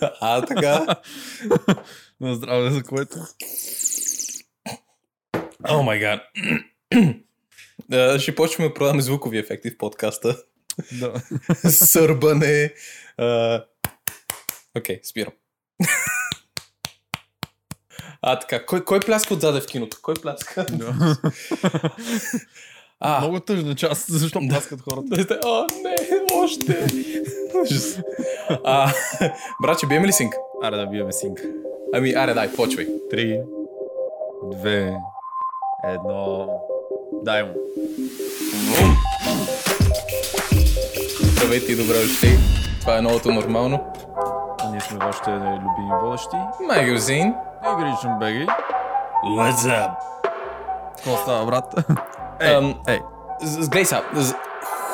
А, така. На здраве за което. О май гад. Ще почваме да продаваме звукови ефекти в подкаста. Да. Сърбане. Окей, спирам. А, така. Кой, кой пляска отзаде в киното? Кой пляска? да. А, Много тъжна част, защо пласкат хората. О, не, още. А, браче, биеме ли синк? Аре да биеме синк. Ами, аре, дай, почвай. Три, две, едно. Дай му. Здравейте и добре дошли. Това е новото нормално. А ние сме вашите любими водещи. Магазин. Игричен Беги. What's up? Какво става, брат? Ей, Ам, ей. Гледай сега,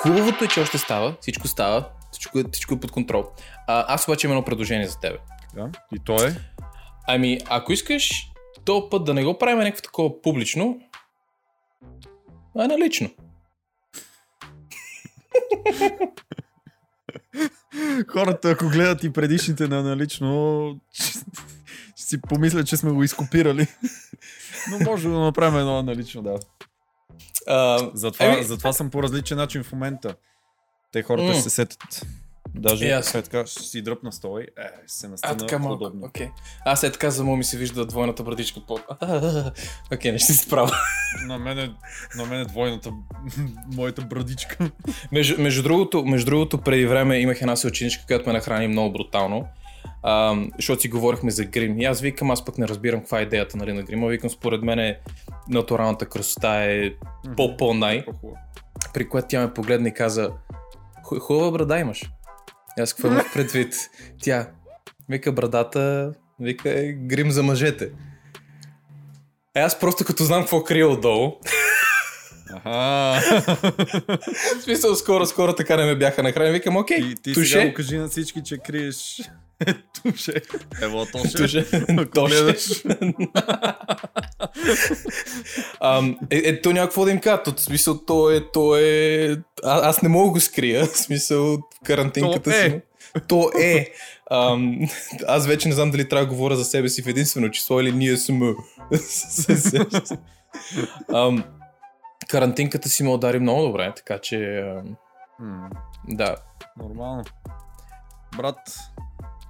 хубавото е, че още става, всичко става, всичко, всичко е под контрол. А, аз обаче имам едно предложение за тебе. Да. И то е? Ами, ако искаш, то път да не го правим някакво такова публично, а налично. Хората, ако гледат и предишните на налично, ще, ще си помислят, че сме го изкопирали. Но може да направим едно налично, да. А, Затова, Еми- затова съм по различен начин в момента. Те хората ще се сетят. Даже е, така ще си дръпна стола и е, се а, настина така малко. удобно. Окей. Аз е така, за му ми се вижда двойната брадичка под. Окей, не ще си справя. На мен е, на мен е двойната, моята брадичка. Между, между, другото, между другото, преди време имах една съученичка, която ме нахрани много брутално. А, защото си говорихме за грим. И аз викам, аз пък не разбирам каква е идеята нали, на грима. Викам, според мен е, натуралната красота е по-по-най. При което тя ме погледна и каза, «Ху- хубава брада имаш. И аз какво имах предвид? Тя, вика брадата, вика е грим за мъжете. Е, аз просто като знам какво крие отдолу, Аха. в смисъл скоро, скоро така не ме бяха нахранени, викам, окей, И ти туше. сега го кажи на всички, че криеш. Туше. Ево, тоше. Туше. Тоше. е, е, то някакво да им кажа. То, в смисъл, то е, то е... А, аз не мога го скрия. В смисъл, карантинката е. си. То е. Ам, аз вече не знам дали трябва да говоря за себе си в единствено число или ние сме. Ам, карантинката си ме удари много добре, така че... ам, Да. Нормално. Брат,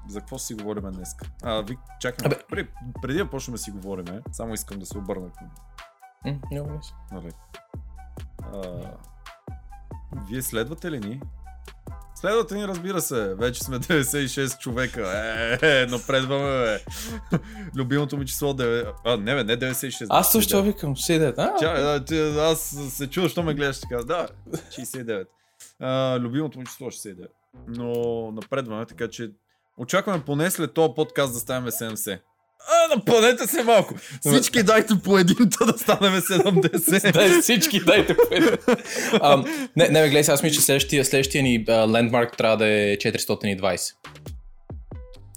за какво си говорим днес? А, ви, чакай, Абе. преди, преди да почнем да си говорим, само искам да се обърна към Много лесно. Нали. А, вие следвате ли ни? Следвате ни, разбира се. Вече сме 96 човека. Е, е, напредваме, бе. Любимото ми число 9... А, не, бе, не 96. Аз също 69. викам, 69. А, Ча, да, ти, аз се чудя, що ме гледаш така. Да, 69. А, любимото ми число е 69. Но напредваме, така че очакваме поне след този подкаст да ставаме 70. А, напънете се малко. Всички дайте по един, та да станем 70. Дай всички, дайте по един. Ам, Не, не, гледай, аз мисля, че следващия, следващия ни а, лендмарк трябва да е 420.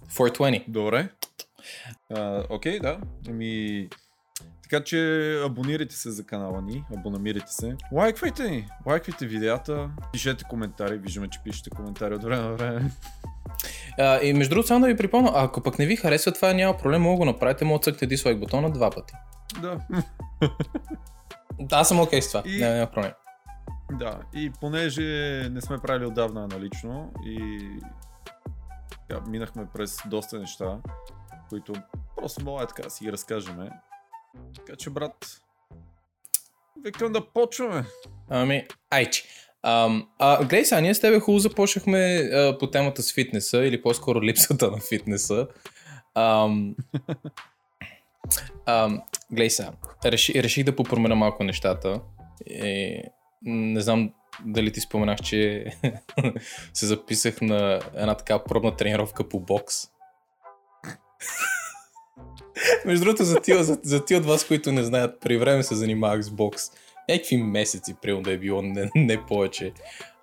420. Добре. А, окей, да. Ами... Така че абонирайте се за канала ни, абонамирайте се. Лайквайте ни, лайквайте видеята, пишете коментари, виждаме, че пишете коментари от време на време. А, и между другото, само да ви припомня, ако пък не ви харесва, това няма проблем, мога да го направите, мога да цъкнете дислайк бутона два пъти. Да. Аз съм окей с това, И- няма, няма проблем. Да, и понеже не сме правили отдавна налично и така, минахме през доста неща, които просто мога така да си ги разкажеме. Така че, брат, викам да почваме. Ами, айче. Ам, а, гледай ние с тебе хубаво започнахме а, по темата с фитнеса, или по-скоро липсата на фитнеса. Ам, ам, гледай сега, реши, реших да попроменя малко нещата. И, не знам дали ти споменах, че се записах на една така пробна тренировка по бокс. Между другото, за тия, за, за тия от вас, които не знаят, при време се занимавах с бокс. Някакви месеци, примерно да е било, не, не повече.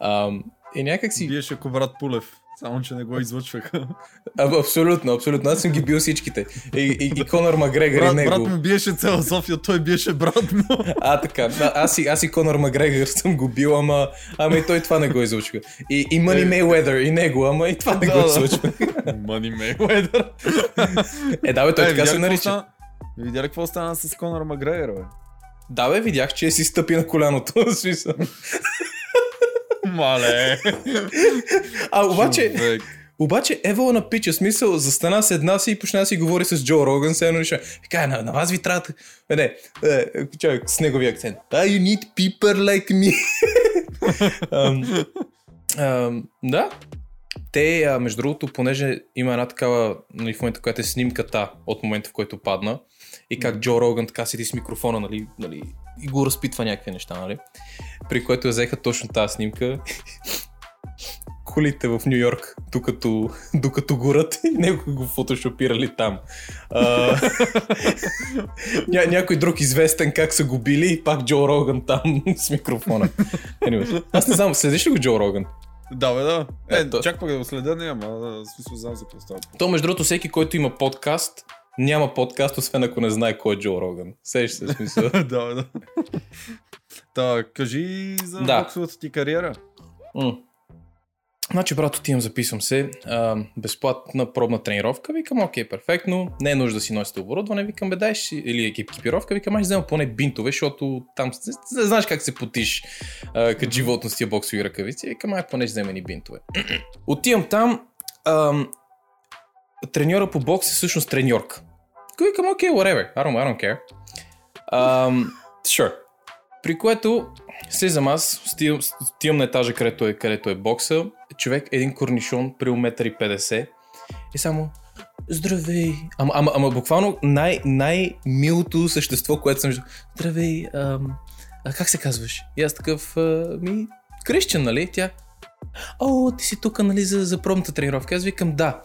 Ам, и някак си... Биеш ако брат Пулев. Само, че не го излъчваха. А, абсолютно, абсолютно. Аз съм ги бил всичките. И, и, и Конор Макгрегор и Брат, него. брат му биеше цяла София, той биеше брат му. А, така. Да, аз, и, аз и Конор Макгрегор съм го бил, ама, ама и той това не го излучва. И, и Е. Mayweather и него, ама и това не Да, го да. излучва. Мани Мейуедър. Е, да, бе, той Е, така се нарича. стана? Видя ли какво стана с Конор Макгрегор, бе? Да, бе, видях, че си стъпи на коляното. смисъл. Мале. А, обаче, Човек. обаче Евала на пича смисъл, застана с една си и почна да си говори с Джо Роган, се едно нещо. Така, на, на вас ви трябва... Е, не, е, човек, с неговия акцент. Ah, you need people like me. Ам, ам, да. Те, а, между другото, понеже има една такава, нали, в момента, която е снимката от момента, в който падна, и как Джо Роган така седи с микрофона, нали, нали, и го разпитва някакви неща, нали, при което я взеха точно тази снимка. Колите в Нью Йорк, докато, докато горят и него го фотошопирали там. А, ня, някой друг известен как са го били и пак Джо Роган там с микрофона. Anyway, аз не знам, следиш ли го Джо Роган? Да, бе, да. Е, Да, то- чак пък да го следя, не, ама смисъл знам за какво става. То, между другото, всеки, който има подкаст, няма подкаст, освен ако не знае кой е Джо Роган. Сеш се, смисъл. да, да. Та, кажи за Да. боксовата ти кариера. М. Значи, брат, отивам, записвам се. А, безплатна пробна тренировка. Викам, окей, перфектно. Не е нужда да си носите оборудване. Викам, бе, дай си, или екип, екипировка. Викам, аз ще взема поне бинтове, защото там не знаеш как се потиш като животно с тия боксови ръкавици. Викам, ай, поне ще взема ни бинтове. Отивам там. Ам, треньора по бокс е всъщност треньорка. Викам, окей, whatever. I don't, I don't care. Um, sure. При което слизам аз, стивам, на етажа, където е, където е бокса, човек, един корнишон при 1,50 м и само Здравей! Ама, ама, ама буквално най- най-милото същество, което съм виждал. Здравей! Ам, а как се казваш? И аз такъв, а, ми, Крищен, нали? Тя, о, ти си тук, нали, за, за пробната тренировка. Аз викам, да.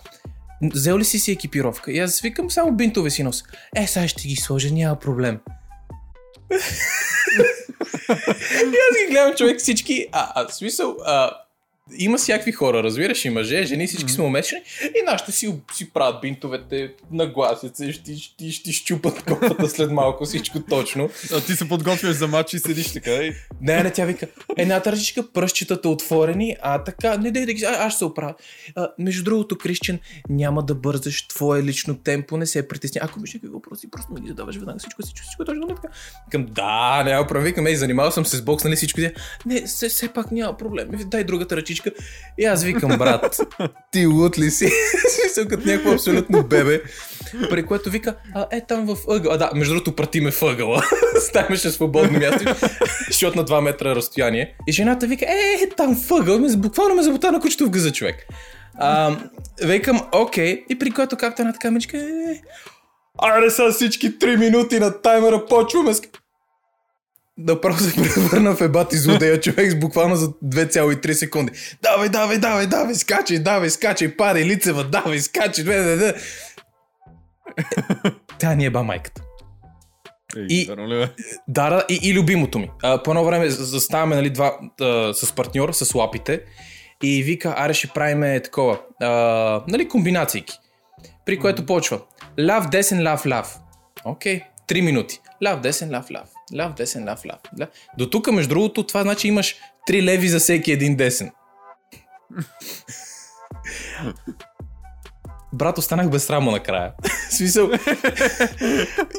Взел ли си си екипировка? И аз викам, само бинтове си нося. Е, сега ще ги сложа, няма проблем. И аз ги гледам човек всички, а, а смисъл, а, има всякакви хора, разбираш, и мъже, жени, всички сме умешани и нашите си, си правят бинтовете, нагласят се, ще, ще, ще щупат копата след малко, всичко точно. А ти се подготвяш за матч и седиш така и... Не, не, тя вика, едната ръчичка, пръстчетата отворени, а така, не дай да ги, аз ще се оправя. А, между другото, Крищен, няма да бързаш, твое лично темпо, не се притесня. Ако имаш някакви въпроси, просто ми ги задаваш веднага, всичко, всичко, всичко, е точно не така. Към, да, няма проблем, викам, ей, занимавал съм се с бокс, нали всичко. Тя, Не, все, все пак няма проблем, дай другата ръчичка. И аз викам, брат, ти лут ли си? Смисъл като някакво абсолютно бебе. При което вика, а, е там в ъгъл. А да, между другото, прати ме в ъгъла. Ставаше свободно място, защото на 2 метра разстояние. И жената вика, е, е там в ъгъл, буквално ме забута на кучето в гъза човек. А, викам, окей, и при което както една така мечка, е, аре са всички 3 минути на таймера, почваме с... Направо се превърна в ебати злодея човек с буквално за 2,3 секунди. Давай, давай, давай, давай, скачай, давай, скачай, пари, лицева, давай, скачай, да, да, да. Тя ни е ба майката. И-? Да, да, и, и любимото ми. А, по едно време за- заставаме нали, два, а, с партньор, с лапите и вика, аре ще правиме такова, а, нали, комбинациики. При което почва. Ляв, десен, ляв, ляв. Окей, три минути. Ляв, десен, ляв, ляв. Ляв, десен, ляв, ляв. ляв. До тук, между другото, това значи имаш три леви за всеки един десен. Брат, останах без срамо накрая. В смисъл.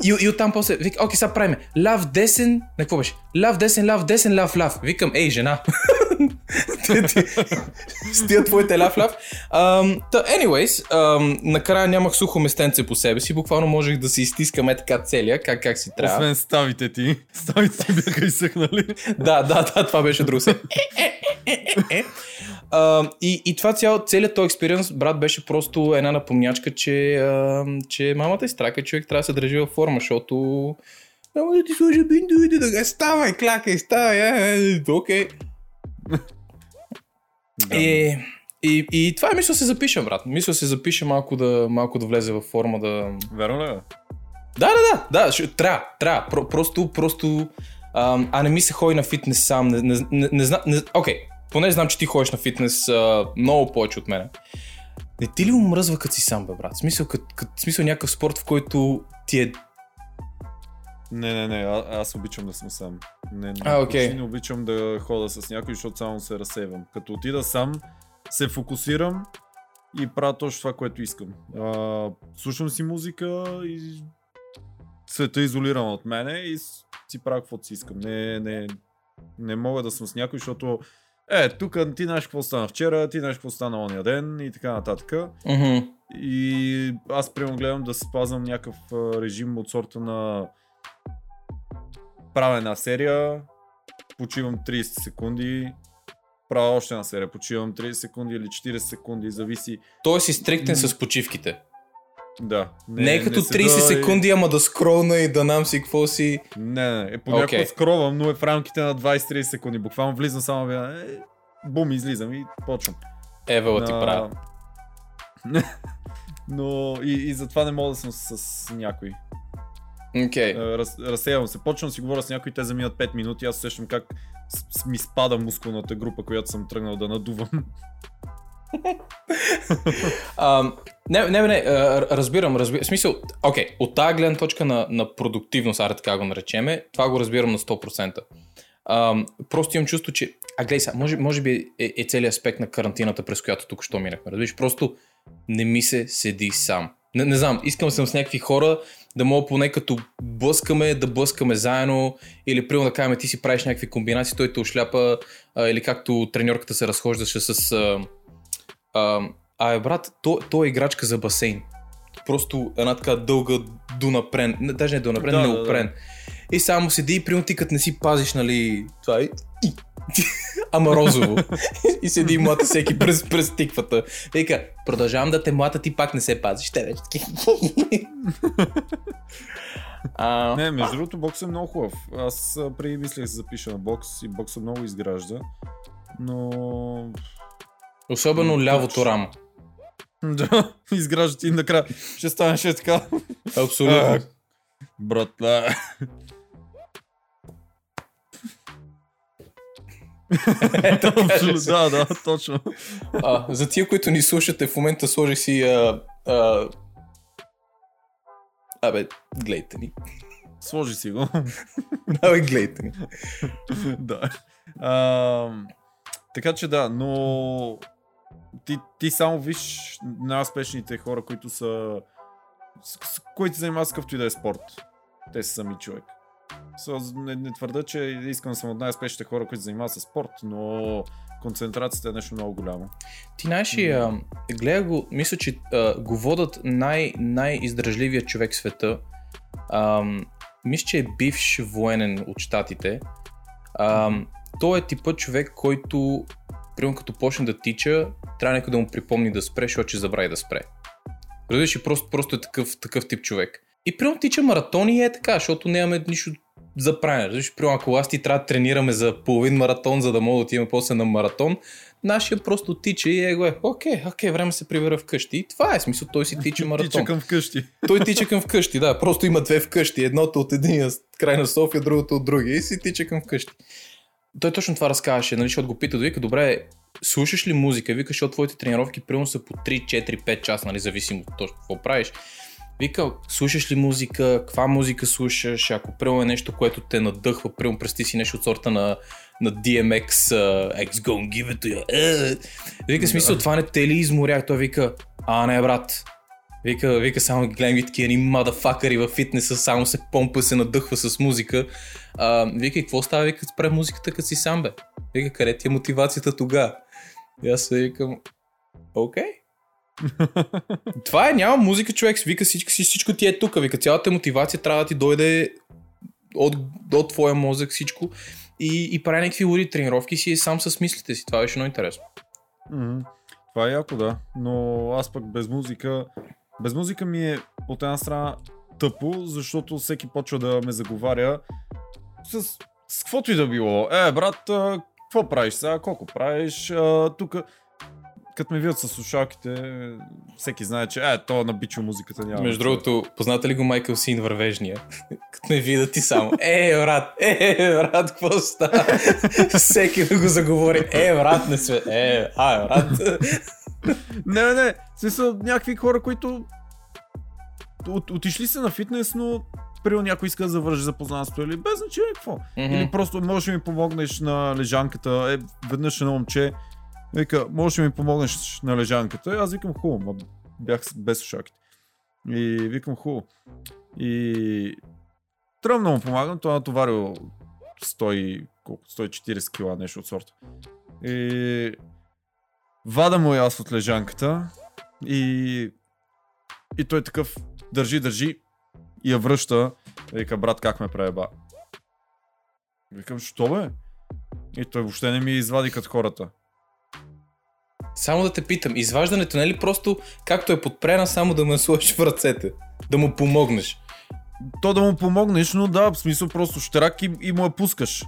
и, и оттам после, вика, окей, сега правиме. Ляв, десен, не какво беше? Ляв, десен, ляв, десен, ляв, ляв. Викам, ей, жена. Ти- ти- С тия твоите ляв, ляв. Um, та, anyways, um, накрая нямах сухо местенце по себе си, буквално можех да се изтискам е така целия, как, как си трябва. Освен ставите ти. Ставите ти бяха изсъхнали. да, да, да, това беше друго. А, и, и това цял, целият този експириенс, брат, беше просто една напомнячка, че, а, че мамата е страка, човек трябва да се държи във форма, защото няма да ти сложа биндовете, да ставай, клякай, ставай, е, е, окей. Да. И, и, и това е мисля се запиша, брат. Мисля се запиша малко да, малко да влезе във форма, да, Верно ли, да, да, да, да, трябва, трябва. Про, просто, просто, ам, а не ми се ходи на фитнес сам, не, не, не, не не, окей, поне знам, че ти ходиш на фитнес а, много повече от мене. Не ти ли умръзва като си сам, бе, брат? Смисъл, като, като, смисъл някакъв спорт, в който ти е... Не, не, не, а, аз обичам да съм сам. Не, не, А, почти не обичам да хода с някой, защото само се разсейвам. Като отида сам, се фокусирам и правя точно това, което искам. А, слушам си музика и света е изолиран от мене и си правя каквото си искам. Не, не, не мога да съм с някой, защото е, тук ти знаеш какво стана вчера, ти знаеш какво стана ония ден и така нататък. Мгм. И аз примерно гледам да спазвам някакъв режим от сорта на правя една серия, почивам 30 секунди, правя още една серия, почивам 30 секунди или 40 секунди, зависи. Той си стриктен с почивките. Да. Не, не е като седа 30 и- секунди, ама да скролна и да нам си какво си. Не, не, е, понякога okay. скровам, но е в рамките на 20-30 секунди. Буквално влизам само бя, е, бум, излизам и почвам. Евела ти На- правя. но и, и затова не мога да съм с, с някой. Окей. А, Раз, разсеявам се. Почвам да си говоря с някой, те заминат 5 минути, аз усещам как с, с, ми спада мускулната група, която съм тръгнал да надувам. А, не, не, не, разбирам, разбирам. Смисъл, окей, от тази гледна точка на, на продуктивност, аре така го наречеме, това го разбирам на 100%. А, просто имам чувство, че... А гледай сега, може, може би е, е целият аспект на карантината, през която тук що минахме. Разбираш, просто не ми се седи сам. Не, не знам, искам съм с някакви хора, да мога поне като блъскаме, да блъскаме заедно, или примерно да кажем, ти си правиш някакви комбинации, той те ошляпа, а, или както треньорката се разхождаше с... А, а, а е, брат, то, то е играчка за басейн. Просто една така дълга дунапрен, не, даже не дунапрен, Да, да, да, неопрен. И само седи и примерно ти като не си пазиш, нали, това е... и- Ама розово. и седи и млата всеки през, през тиквата. Вика, продължавам да те млата, ти пак не се пазиш. Те вече таки. а, Не, между другото, бокс е много хубав. Аз а, преди мислех да се запиша на бокс и бокса много изгражда. Но... особено М, лявото рамо. Да, изгражда ти и накрая. Ще станеш е така. Абсолютно. А, Братла. Абсолютно, да, да, точно. А, за тия, които ни слушате, в момента сложих си... А, а... Абе, гледайте ни. Сложи си го. Абе, гледайте ни. да. А, така че да, но ти, ти само виж най-успешните хора, които са с, с, които се занимават с какъвто и да е спорт. Те са сами човек. So, не, не твърда, че искам да съм от най-успешните хора, които се занимават с спорт, но концентрацията е нещо много голямо. Ти знаеш а, гледа го, мисля, че а, го водат най- най-издръжливия човек в света. А, мисля, че е бивш военен от щатите. А, той е типът човек, който, примерно като почне да тича, трябва някой да му припомни да спре, защото ще забрави да спре. Разбираш, просто, просто е такъв, такъв тип човек. И примерно тича маратони е така, защото нямаме нищо за правене. Разбираш, примерно ако аз ти трябва да тренираме за половин маратон, за да мога да отиваме после на маратон, нашия просто тича и е го е, окей, окей, време се прибера вкъщи. И това е смисъл, той си тича маратон. Тича към вкъщи. Той тича към вкъщи, да. Просто има две вкъщи. Едното от единия край на София, другото от другия. И си тича към вкъщи. Той точно това разказваше, нали, защото го пита, да вика, добре, слушаш ли музика? Вика, защото твоите тренировки примерно са по 3, 4, 5 часа, нали, зависимо от точно какво правиш. Вика, слушаш ли музика, каква музика слушаш, ако примерно е нещо, което те надъхва, примерно прести си нещо от сорта на, на DMX, uh, X gonna give it to you. Uh. Вика, смисъл, това не те ли изморя? Той вика, а не брат, Вика, вика само ги гледам ги такива ни мадафакъри във фитнеса, само се помпа, се надъхва с музика. А, вика, и какво става? Вика, спре музиката, като си сам бе. Вика, къде ти е мотивацията тогава? И аз се викам, окей. Това е, няма музика, човек. Вика, всичко, всичко ти е тук. Вика, цялата мотивация трябва да ти дойде от, от твоя мозък всичко. И, и прави някакви луди тренировки си и сам с мислите си. Това беше много интересно. Мгм. Това е яко, да. Но аз пък без музика... Без музика ми е от една страна тъпо, защото всеки почва да ме заговаря с, с каквото и да било. Е, брат, какво правиш сега? Колко правиш? Тук като ме видят с слушалките, всеки знае, че е, то на бичо музиката няма. Между другото, познате ли го Майкъл Син вървежния? Като ме видят ти само. Е, брат, е, брат, какво става? Всеки да го заговори. Е, брат, не сме. Е, а, брат. Не, не, не. Смисъл, някакви хора, които от, отишли са на фитнес, но примерно някой иска да завърши запознанство или без значение какво. Мгм. Или просто можеш да ми помогнеш на лежанката. Е, веднъж едно момче вика, можеш да ми помогнеш на лежанката. И аз викам хубаво, бях без слушалките. И викам хубаво. И тръгна да му помагам, той е натоварил 100, колко, 140 кила, нещо от сорта. И вада му и аз от лежанката и, и той такъв държи, държи и я връща. Вика, брат, как ме прееба? Викам, що бе? И той въобще не ми извади като хората. Само да те питам, изваждането не е ли просто както е подпрена, само да я сложиш в ръцете? Да му помогнеш. То да му помогнеш, но да, в смисъл просто штрак и, и му я пускаш.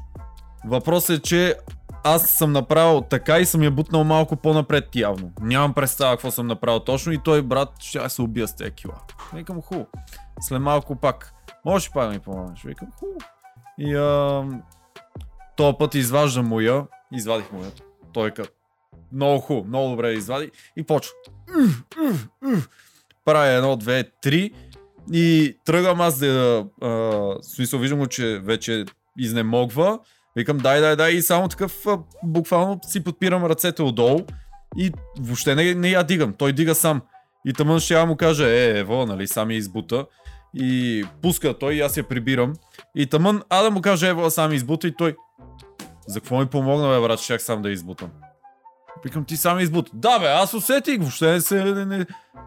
Въпросът е, че аз съм направил така и съм я бутнал малко по-напред явно. Нямам представа какво съм направил точно и той брат ще се убия с тези кила. Викам хубаво. След малко пак. Можеш ли пак да ми помогнеш? Викам хубаво. И а, този път изваждам му я. Извадих му я. Той като много хубаво, много добре я извади и почва. Правя едно, две, три и тръгвам аз да... А, смисъл, виждам го, че вече изнемогва. Викам, дай, дай, дай и само такъв буквално си подпирам ръцете отдолу и въобще не, не я дигам. Той дига сам. И тъмън ще я му каже, е, ево, нали, сам я избута. И пуска той и аз я прибирам. И тъмън, а да му каже, ево, сам я избута и той. За какво ми помогна, бе, брат, щях сам да избутам. Викам, ти сам я избута. Да, бе, аз усетих, въобще не се... Не, не...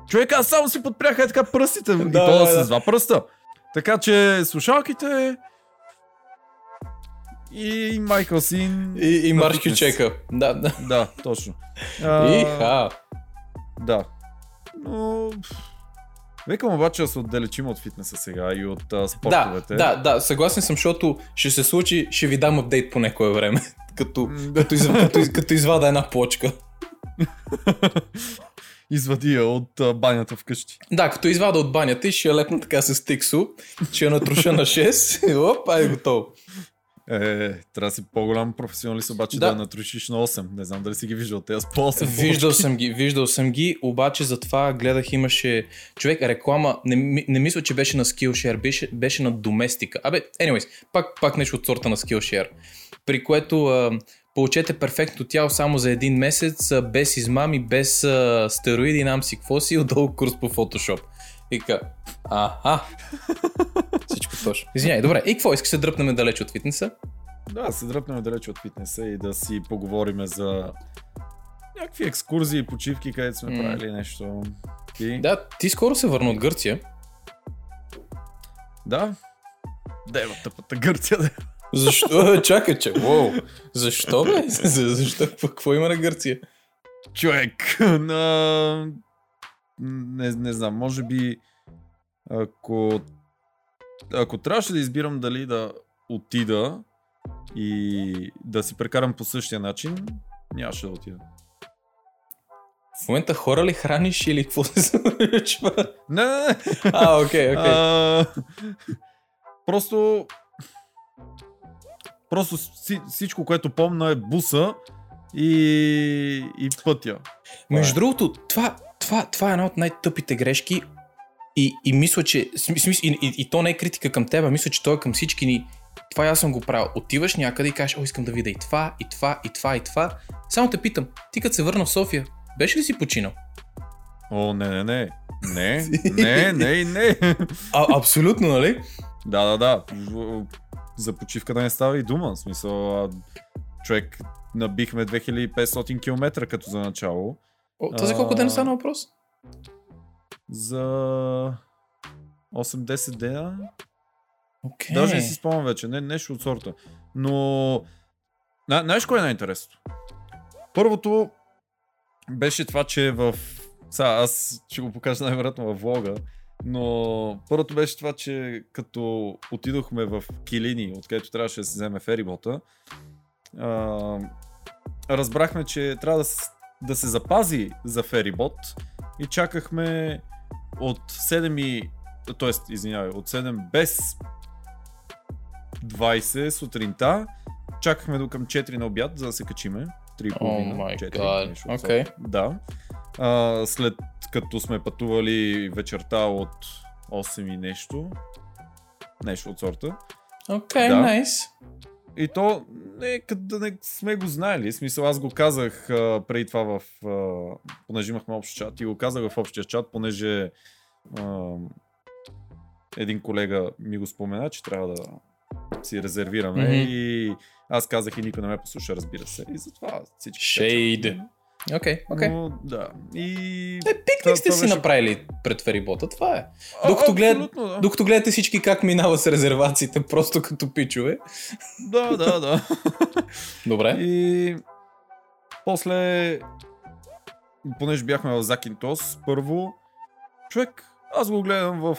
Човек, аз само си подпрях е така пръстите. и Да, то да, с да. два пръста. Така че слушалките и Майкъл Син. И, и фитнес. Кючека. Да, да. Да, точно. А, Иха. Да. Но... Викам обаче да се отдалечим от фитнеса сега и от а, Да, спортовете. да, да, съгласен съм, защото ще се случи, ще ви дам апдейт по някое време. като, да. като, из, като, из, като извада една плочка. Извади я от а, банята вкъщи. Да, като извада от банята и ще я лепна така с тиксо, ще я натруша на 6 и оп, ай готово. Е, трябва да си по-голям професионалист, обаче да. Да. натрушиш на 8. Не знам дали си ги виждал. Те с по 8. Виждал съм ги, виждал съм ги, обаче затова гледах имаше човек реклама, не, не мисля, че беше на Skillshare, беше, беше на Domestica. Абе, anyways, пак, пак нещо от сорта на Skillshare, при което а, получете перфектно тяло само за един месец, а, без измами, без а, стероиди, нам си какво си, отдолу курс по Photoshop. И така, аха, всичко точно. Извиняй, добре, и какво, искаш да се дръпнем далеч от фитнеса? Да, се дръпнем далеч от фитнеса и да си поговориме за някакви екскурзии, почивки, където сме М. правили нещо. И... Да, ти скоро се върна от Гърция. Да. Дева тъпата Гърция. да. Защо? Чакай, че. Уоу. Защо, бе? За- Защо? Какво има на Гърция? Човек. На... Не, не знам, може би ако ако трябваше да избирам дали да отида и да си прекарам по същия начин, нямаше да отида. В момента хора ли храниш или какво се случва? Не, не, не. А, окей, окей. А, просто просто си, всичко, което помна е буса и, и пътя. Между е. другото, това, това, това е една от най-тъпите грешки и, и мисля, че... сми- смис- И, и, и то не е критика към теб, а мисля, че то е към всички ни. Това аз съм го правил. Отиваш някъде и кажеш, о, искам да видя и това, и това, и това, и това. Само те питам, ти като се върна в София, беше ли си починал? О, не, не, не. Не, не, не, не. А, абсолютно, нали? Да, да, да. За почивка да не става и дума. В смисъл, човек набихме 2500 км като за начало. О, това за колко ден стана въпрос? За 8-10 дена. Окей. Даже не си спомням вече, не, нещо от сорта. Но, на, знаеш кое е най-интересното? Първото беше това, че в... Сега, аз ще го покажа най-вероятно във влога, но първото беше това, че като отидохме в Килини, откъдето трябваше да се вземе ферибота, а, разбрахме, че трябва да, да се запази за ферибот и чакахме от 7 и... т.е. извинявай, от 7 без 20 сутринта, чакахме до към 4 на обяд, за да се качиме. 3,5, Oh my 4, God. нещо сорта. Да. А, след като сме пътували вечерта от 8 и нещо, нещо от сорта. Окей, Да. найс. И то, не, като да не сме го знаели. Смисъл, аз го казах а, преди това в... А, понеже имахме общ чат и го казах в общия чат, понеже а, един колега ми го спомена, че трябва да си резервираме Мгм. и аз казах и никой не ме послуша, разбира се. И затова всички... Шейд. качват. Окей, окей. Но, да. И... Е, пикник сте си беше- направили пред ферибота, това е. А, Докато, глед... да. Докато гледате всички как минава с резервациите, просто като пичове. Да, да, да. Добре. И после, понеже бяхме в Закинтос, първо, човек, аз го гледам в,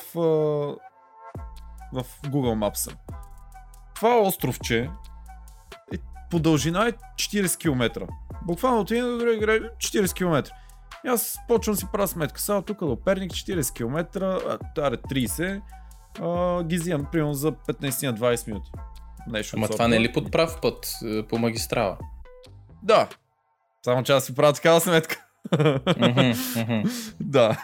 в Google Maps. Това островче е, по дължина е 40 км. Буквално от един до други край 40 км. И аз почвам си правя сметка. Сега тук до Перник 40 км, а, таре 30, а, ги взимам примерно за 15-20 минути. Нещо Ама това не е ли под прав път е, по магистрала? Да. Само че аз си правя такава сметка. Да.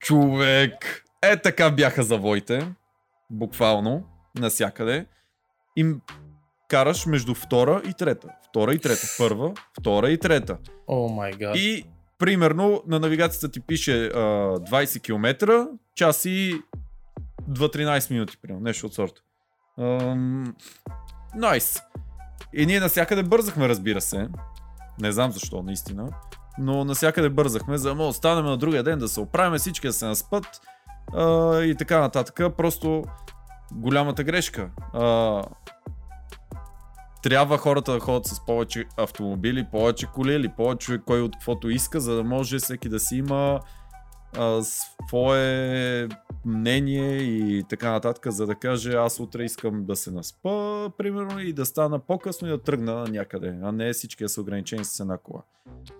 Човек. Е така бяха завоите. Буквално. Насякъде. Им караш между втора и трета. Втора и трета. Първа, втора и трета. О май гад. И примерно на навигацията ти пише а, 20 км, час и 2-13 минути, примерно, нещо от сорта. Ам, Найс. И ние насякъде бързахме, разбира се. Не знам защо, наистина. Но насякъде бързахме, за да останем на другия ден, да се оправим всички, да се наспът а, и така нататък. Просто голямата грешка. А, трябва хората да ходят с повече автомобили, повече коли или повече кой от каквото иска, за да може всеки да си има а, свое мнение и така нататък, за да каже аз утре искам да се наспа, примерно, и да стана по-късно и да тръгна някъде, а не всички да са ограничени с една кола.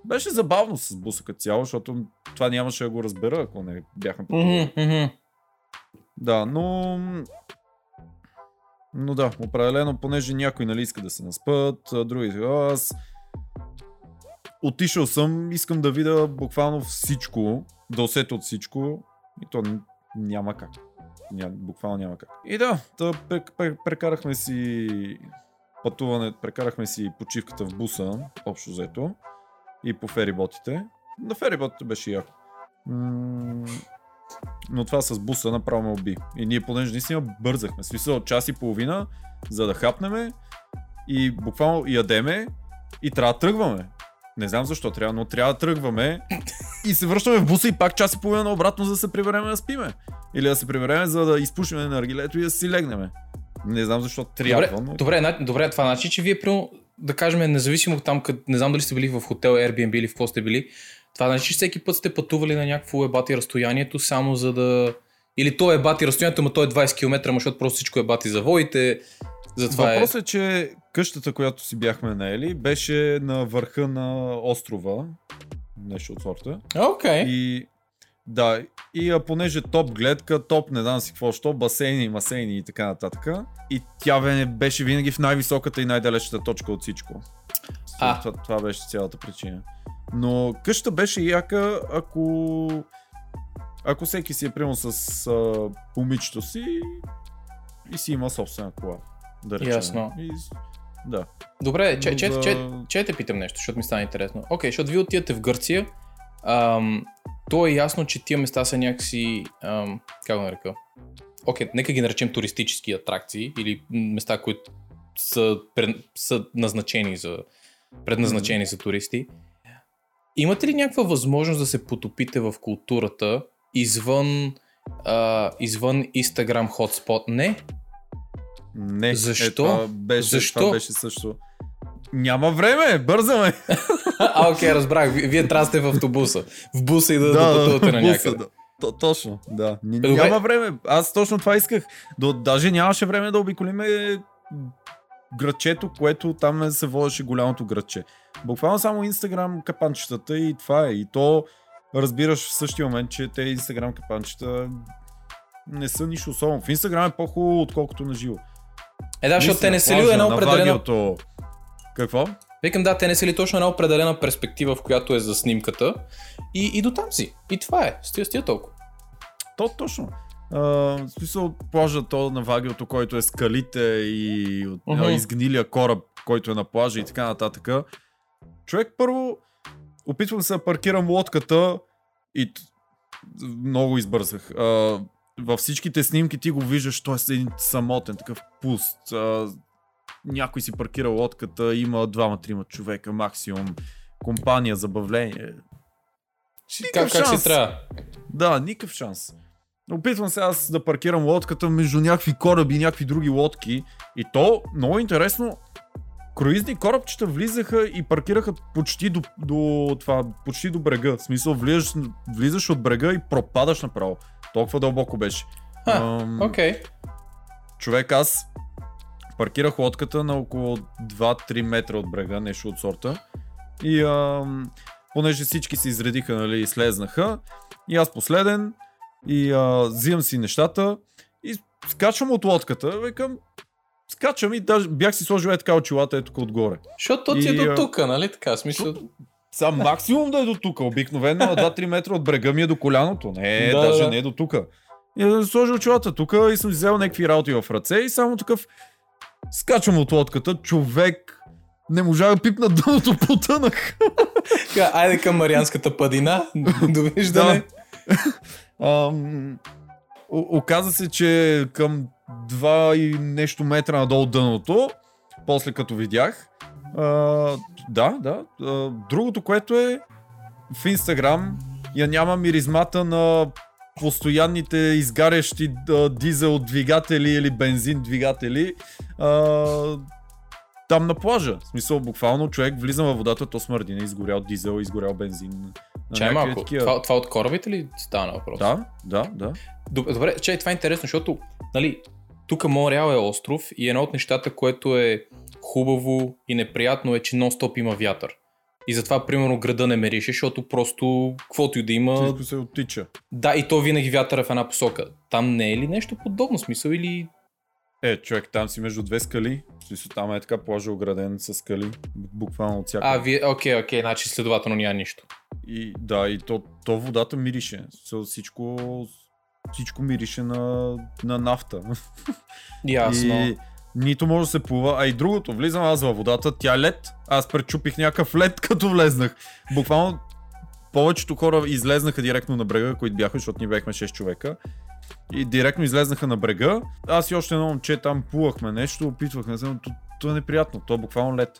Беше забавно с буса като цяло, защото това нямаше да го разбера, ако не бяхме мгм. Да, но... Но да, определено, понеже някой нали иска да се наспът, а други аз... Отишъл съм, искам да видя буквално всичко, да усетя от всичко и то няма как. Ня, буквално няма как. И да, пре- прекарахме си пътуване, прекарахме си почивката в буса, общо взето, и по фериботите. На фериботите беше яко. Но това с буса направо ме уби. И ние понеже наистина бързахме. Смисъл час и половина, за да хапнеме и буквално ядеме и трябва да тръгваме. Не знам защо трябва, но трябва да тръгваме и се връщаме в буса и пак час и половина обратно, за да се прибереме да спиме. Или да се прибереме, за да изпушиме наргилето и да си легнеме. Не знам защо трябва. Добре, но... добре, добре, това значи, че вие, примерно, да кажем, независимо там, къд, не знам дали сте били в хотел, Airbnb или в какво сте били, това значи, че всеки път сте пътували на някакво ебати разстоянието, само за да... Или то е бати разстоянието, но то е 20 км, защото просто всичко е бати завоите. Затова Въпросът е, че къщата, която си бяхме наели, беше на върха на острова. Нещо от сорта. е... Окей. И да, и а, понеже топ гледка, топ не знам си какво, що, басейни, масейни и така нататък. И тя бе- беше винаги в най-високата и най-далечната точка от всичко. А. Това, това беше цялата причина. Но къщата беше яка, ако ако всеки си е приемал с а, момичето си и си има собствена кола. Да речем. Ясно. И, да. Добре, че, че, че, че те питам нещо, защото ми стана интересно. Окей, защото вие отивате в Гърция. Ам, то е ясно, че тия места са някакси... Ам, как го нарека? Окей, нека ги наречем туристически атракции или места, които са, пред, са назначени за, предназначени за туристи. Имате ли някаква възможност да се потопите в културата извън, а, извън Instagram hotspot? Не? Не. Защо? Е, това беше, Защо? Това беше също. Няма време, бързаме. А, окей, разбрах. Ви- Вие трябва да сте в автобуса. В буса и да, да, пътувате на някъде. да. То, точно, да. Н- Добре. Няма време. Аз точно това исках. До, даже нямаше време да обиколиме градчето, което там е, се водеше голямото градче. Буквално само Инстаграм капанчетата и това е. И то разбираш в същия момент, че те Инстаграм капанчета не са нищо особено. В Инстаграм е по-хубаво, отколкото на живо. Е, да, защото те не са ли една определена... Вагиото... Какво? Викам, да, те не са ли точно една определена перспектива, в която е за снимката и, и до там си. И това е. Стия, стия толкова. То точно. Uh, в смисъл, плажа то на Вагиото, който е скалите и от, uh-huh. uh, изгнилия кораб, който е на плажа и така нататък. Човек първо опитвам се да паркирам лодката и много избързах. Uh, във всичките снимки ти го виждаш, той е един самотен, такъв пуст. Uh, някой си паркира лодката, има двама-трима човека максимум, компания, забавление. Как, как си трябва? Да, никакъв шанс. Опитвам се аз да паркирам лодката между някакви кораби и някакви други лодки. И то, много интересно, круизни корабчета влизаха и паркираха почти до, до, това, почти до брега. В смисъл, влизаш, влизаш от брега и пропадаш направо. Толкова дълбоко беше. Окей. Okay. Човек, аз паркирах лодката на около 2-3 метра от брега, нещо от сорта. И ам, понеже всички се изредиха, нали, и слезнаха, и аз последен, и а, взимам си нещата и скачвам от лодката, викам, скачам и даже бях си сложил е така очилата е тук отгоре. Защото ти е до тук, нали така? Смисъл... Сам максимум да е до тук. Обикновено на 2-3 метра от брега ми е до коляното. Не, да, даже да. не е до тук. И да сложил очилата тук и съм взел някакви работи в ръце и само такъв скачвам от лодката, човек не можа да пипна дъното, потънах. Айде към Марианската падина. Довиждане. Да. оказа се, че към два и нещо метра надолу дъното, после като видях. А, да, да. А, другото, което е в Инстаграм я няма миризмата на постоянните изгарящи а, дизел двигатели или бензин двигатели а, там на плажа. В смисъл, буквално човек влиза във водата, то смърди, не изгорял дизел, изгорял бензин. Чай малко, такива... това, това от корабите ли стана въпрос? Да, да, да. Добре, чай, това е интересно, защото нали, тук Монреал е остров и едно от нещата, което е хубаво и неприятно е, че нон-стоп има вятър. И затова, примерно, града не мерише, защото просто, каквото и да има... Всичко се оттича. Да, и то винаги вятъра в една посока. Там не е ли нещо подобно смисъл или... Е, човек, там си между две скали. Там е така плажа ограден с скали. Буквално от всяка. А, вие, окей, окей, значи следователно няма нищо. И да, и то, то водата мирише. Всичко, всичко мирише на, на нафта. Ясно. И нито може да се плува, а и другото, влизам аз във водата, тя е лед, аз пречупих някакъв лед като влезнах. Буквално повечето хора излезнаха директно на брега, които бяха, защото ни бяхме 6 човека. И директно излезнаха на брега. Аз и още едно момче там плувахме нещо, опитвахме се, но то, то е неприятно, то е буквално лед.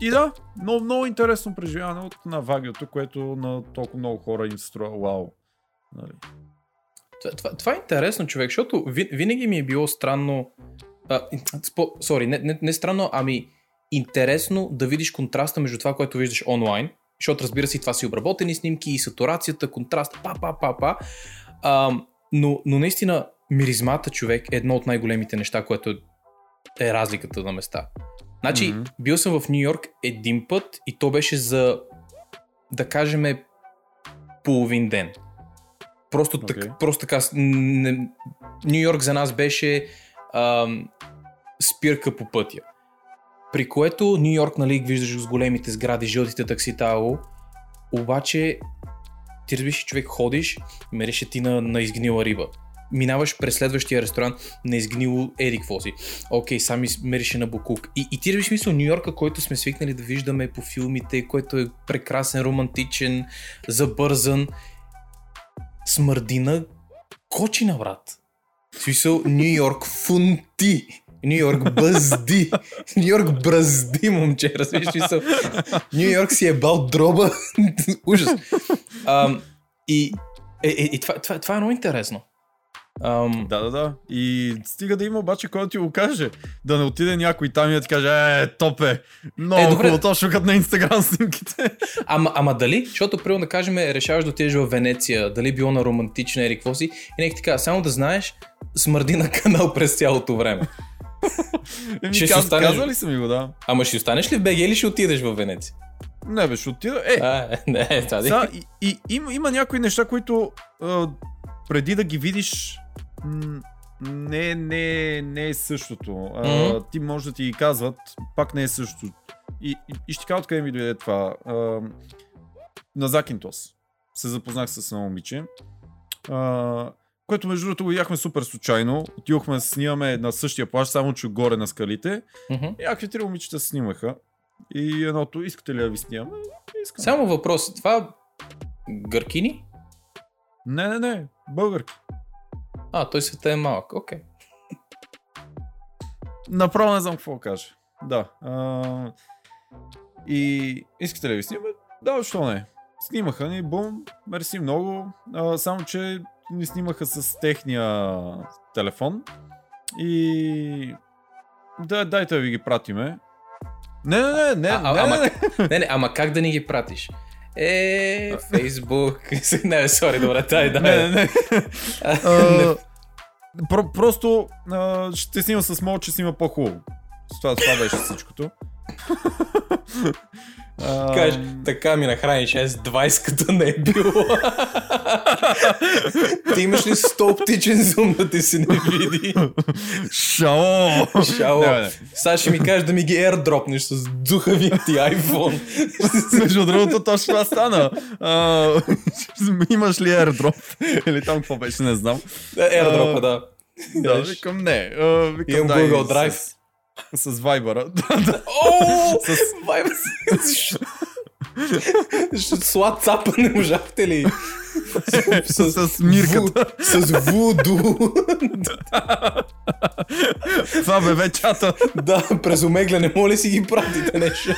И да, много, много интересно преживяване от на Вагиото, което на толкова много хора им се струва вау. Нали. Това, това, е интересно, човек, защото винаги ми е било странно. Сори, не, не, не странно, ами интересно да видиш контраста между това, което виждаш онлайн, защото разбира се, това си обработени снимки и сатурацията, контраста, па, па, па, па. А, но, но наистина миризмата човек е едно от най-големите неща, което е разликата на места. Значи, mm-hmm. бил съм в Нью Йорк един път и то беше за, да кажем, половин ден. Просто, okay. так, просто така, Нью Йорк за нас беше ам, спирка по пътя. При което Нью Йорк, нали, виждаш с големите сгради, жълтите таксита, ало, обаче ти разбираш, човек ходиш, мереше ти на, на изгнила риба. Минаваш през следващия ресторант на изгнило Ерик Фоси. Окей, сами мереше на Букук. И, и ти разбираш мисъл Нью Йорка, който сме свикнали да виждаме по филмите, който е прекрасен, романтичен, забързан смърдина кочина, брат. В смисъл, Нью Йорк фунти. Нью Йорк бъзди. Нью Йорк бръзди, момче. Разбираш смисъл? Нью Йорк си е бал дроба. Ужас. Um, и е, е, е, това, това, това е много интересно. Um... Да, да, да. И стига да има обаче който ти го каже. Да не отиде някой там и да ти каже, е, е. Много е, хубаво, точно като на инстаграм снимките. Ама, ама дали? Защото, примерно да кажем, решаваш да отидеш в Венеция, дали било на романтична или какво си, и нека така, само да знаеш, смърди на канал през цялото време. Еми, Ще каз, останеш- казали са ми го, да. Ама ще останеш ли в БГ или ще отидеш в Венеция? Не, бе, ще отида. Е, А, не, това Са, и, и, има, има някои неща, които а, преди да ги видиш, не, не, не е същото. А. Ти може да ти ги казват, пак не е същото. И, и, и ще кажа откъде ми дойде това. А, на Закинтос се запознах с едно момиче, а, което между другото го видяхме супер случайно. Отидохме да снимаме на същия плаж, само че горе на скалите. Мгм. И някакви три момичета снимаха. И едното, искате ли да ви снимаме? Искам. Само въпрос. Това гъркини? Не, не, не, българки. А, той света е малък. Окей. Направо не знам какво кажа. Да. А, и искате ли ви снимаме? Да, защо не? Снимаха ни, бум, мерси много. А, само, че ни снимаха с техния телефон. И... Да, дайте да ви ги пратиме. Не, не, не, не, А, не, ама- не. Не, не, ама как да ни ги пратиш? Е, Фейсбук. не, сори, добре, тай, да. не, не, не. Про, просто а, ще снима с мол, че снима по-хубаво. С Това, това беше всичкото. А, Кажеш, така ми нахраниш S20, като не е било. Ти имаш ли 100 оптичен зум да ти се не види? Шао! Шао. Сега ще ми кажеш да ми ги airdropнеш с духавия ти iPhone. Между другото, точно това стана. А, имаш ли airdrop? Или там какво беше, не знам. Airdrop, да. Да, викам не. А, викам, Имам Google Drive. С, с да. О, С- Viber. С WhatsApp не можахте ли? с, с мирката. Ву- С Вуду. Това бе бе чата. Да, през омегля не моля си ги пратите нещо?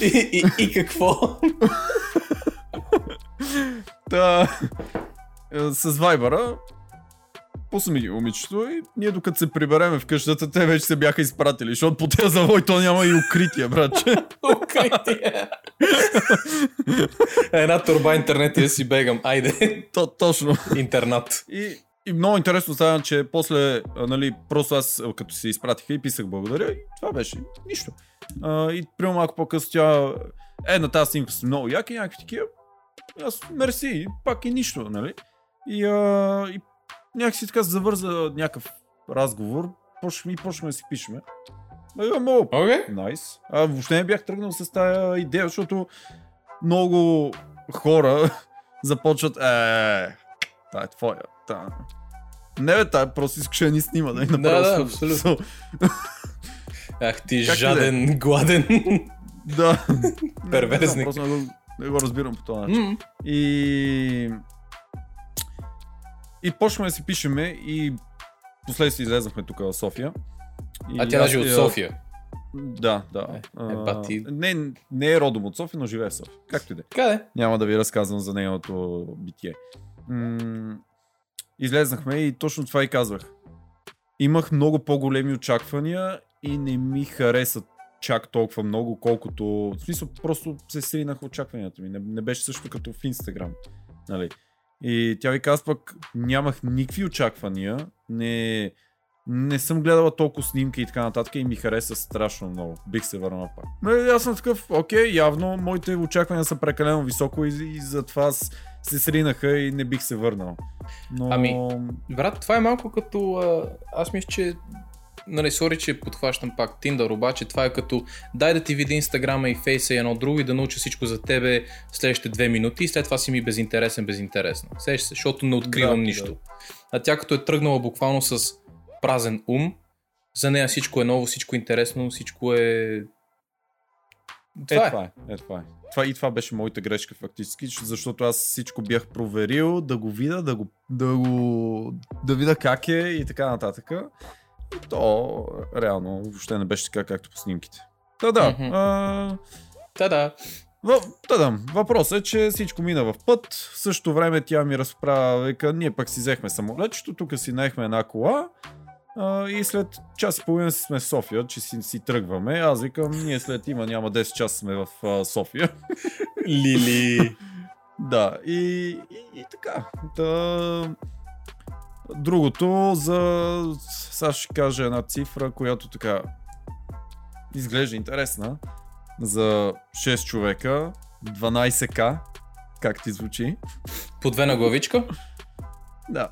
и, и, и какво? Та, с Viber пусна ми ги момичето и ние докато се прибереме в къщата, те вече се бяха изпратили, защото по тези завой то няма и укритие, братче. Укритие. Една турба интернет и да си бегам. Айде, То, точно. интернат. И, и много интересно стана, че после, нали, просто аз като се изпратиха и писах благодаря и това беше нищо. А, и примерно малко по-късно тя, е, на тази снимка са много яки, някакви такива. Аз, мерси, пак и нищо, нали? И, а, и някакси така завърза някакъв разговор, почваме и почваме да си пишеме. Я, много Окей. Найс. А въобще не бях тръгнал с тази идея, защото много хора започват е, та е твоя. Та. Не бе, тая просто искаш да ни снима, да ни Да, направи да, су- абсолютно. Ах ти Как жаден, гладен. Да. Перверзник. Не, не, просто не го, не го разбирам по този начин. М, И... И почваме да си пишеме и последствие излезнахме тук в София. И А тя даже от е, София. Да, да. Е, е, А, не, не е родом от София, но живее в София. Както и да е. Къде? Няма да ви разказвам за нейното битие. М- излезнахме и точно това и казвах. Имах много по-големи очаквания и не ми хареса чак толкова много, колкото... В смисъл, просто се сринаха очакванията ми. Не, не беше също като в Инстаграм. Нали? И тя ви казва пък, нямах никакви очаквания. Не, не съм гледала толкова снимки и така нататък и ми хареса страшно много. Бих се върнал пак. Ме, аз съм такъв, окей, явно моите очаквания са прекалено високо и, и затова с- се сринаха и не бих се върнал. Но... Ами, Брат, това е малко като... Аз мисля, че... Нали, сори, че подхващам пак Tinder, обаче това е като дай да ти видя Инстаграма и Фейса и едно друго и да науча всичко за тебе в следващите две минути и след това си ми безинтересен, безинтересно. Сеш се, защото не откривам Да, нищо. да. А тя като е тръгнала буквално с празен ум, за нея всичко е ново, всичко е интересно, всичко е... Е, Това е. това е. Е, това е. Това, и това беше моята грешка фактически, защото аз всичко бях проверил, да го видя, да го, да го, да видя как е и така нататък. И то реално въобще не беше така, както по снимките. Та да, Мгм. а, Та-да. В, да, да. Въпросът е, че всичко мина в път. В същото време тя ми разправя, века, ние пък си взехме самолетчето, тук си наехме една кола. А, и след час и половина си сме в София, че си, си тръгваме. Аз викам, ние след има няма 10 часа сме в а, София. Лили. Да, и, и, и така. Та... Другото за... Сега ще кажа една цифра, която така изглежда интересна. За 6 човека, 12к, как ти звучи? По две на главичка. Да.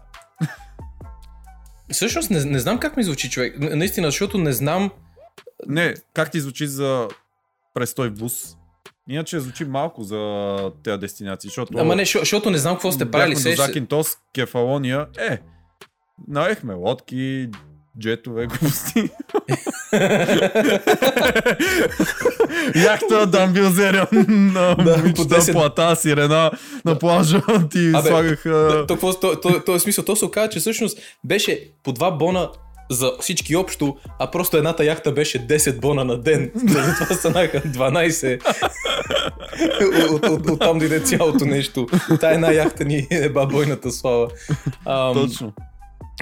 Всъщност не, не знам как ми звучи човек. Наистина, защото не знам. Не, как ти звучи за престой в бус? Иначе звучи малко за тези дестинации, защото... Ама не, защо- защото не знам какво сте правили. Бяхме до Закинтос, Кефалония. Е, наехме лодки, джетове, глупости. Яхта Дамбилзерия на Да, по момичета, 10. плата, сирена на плажа ти Абе, слагаха... то, то, то, то, то, е смисъл, то се оказа, че всъщност беше по два бона за всички общо, а просто едната яхта беше 10 бона на ден. Затова станаха 12. от, от, от, там дойде цялото нещо. Та една яхта ни е бойната слава. Ам, Точно.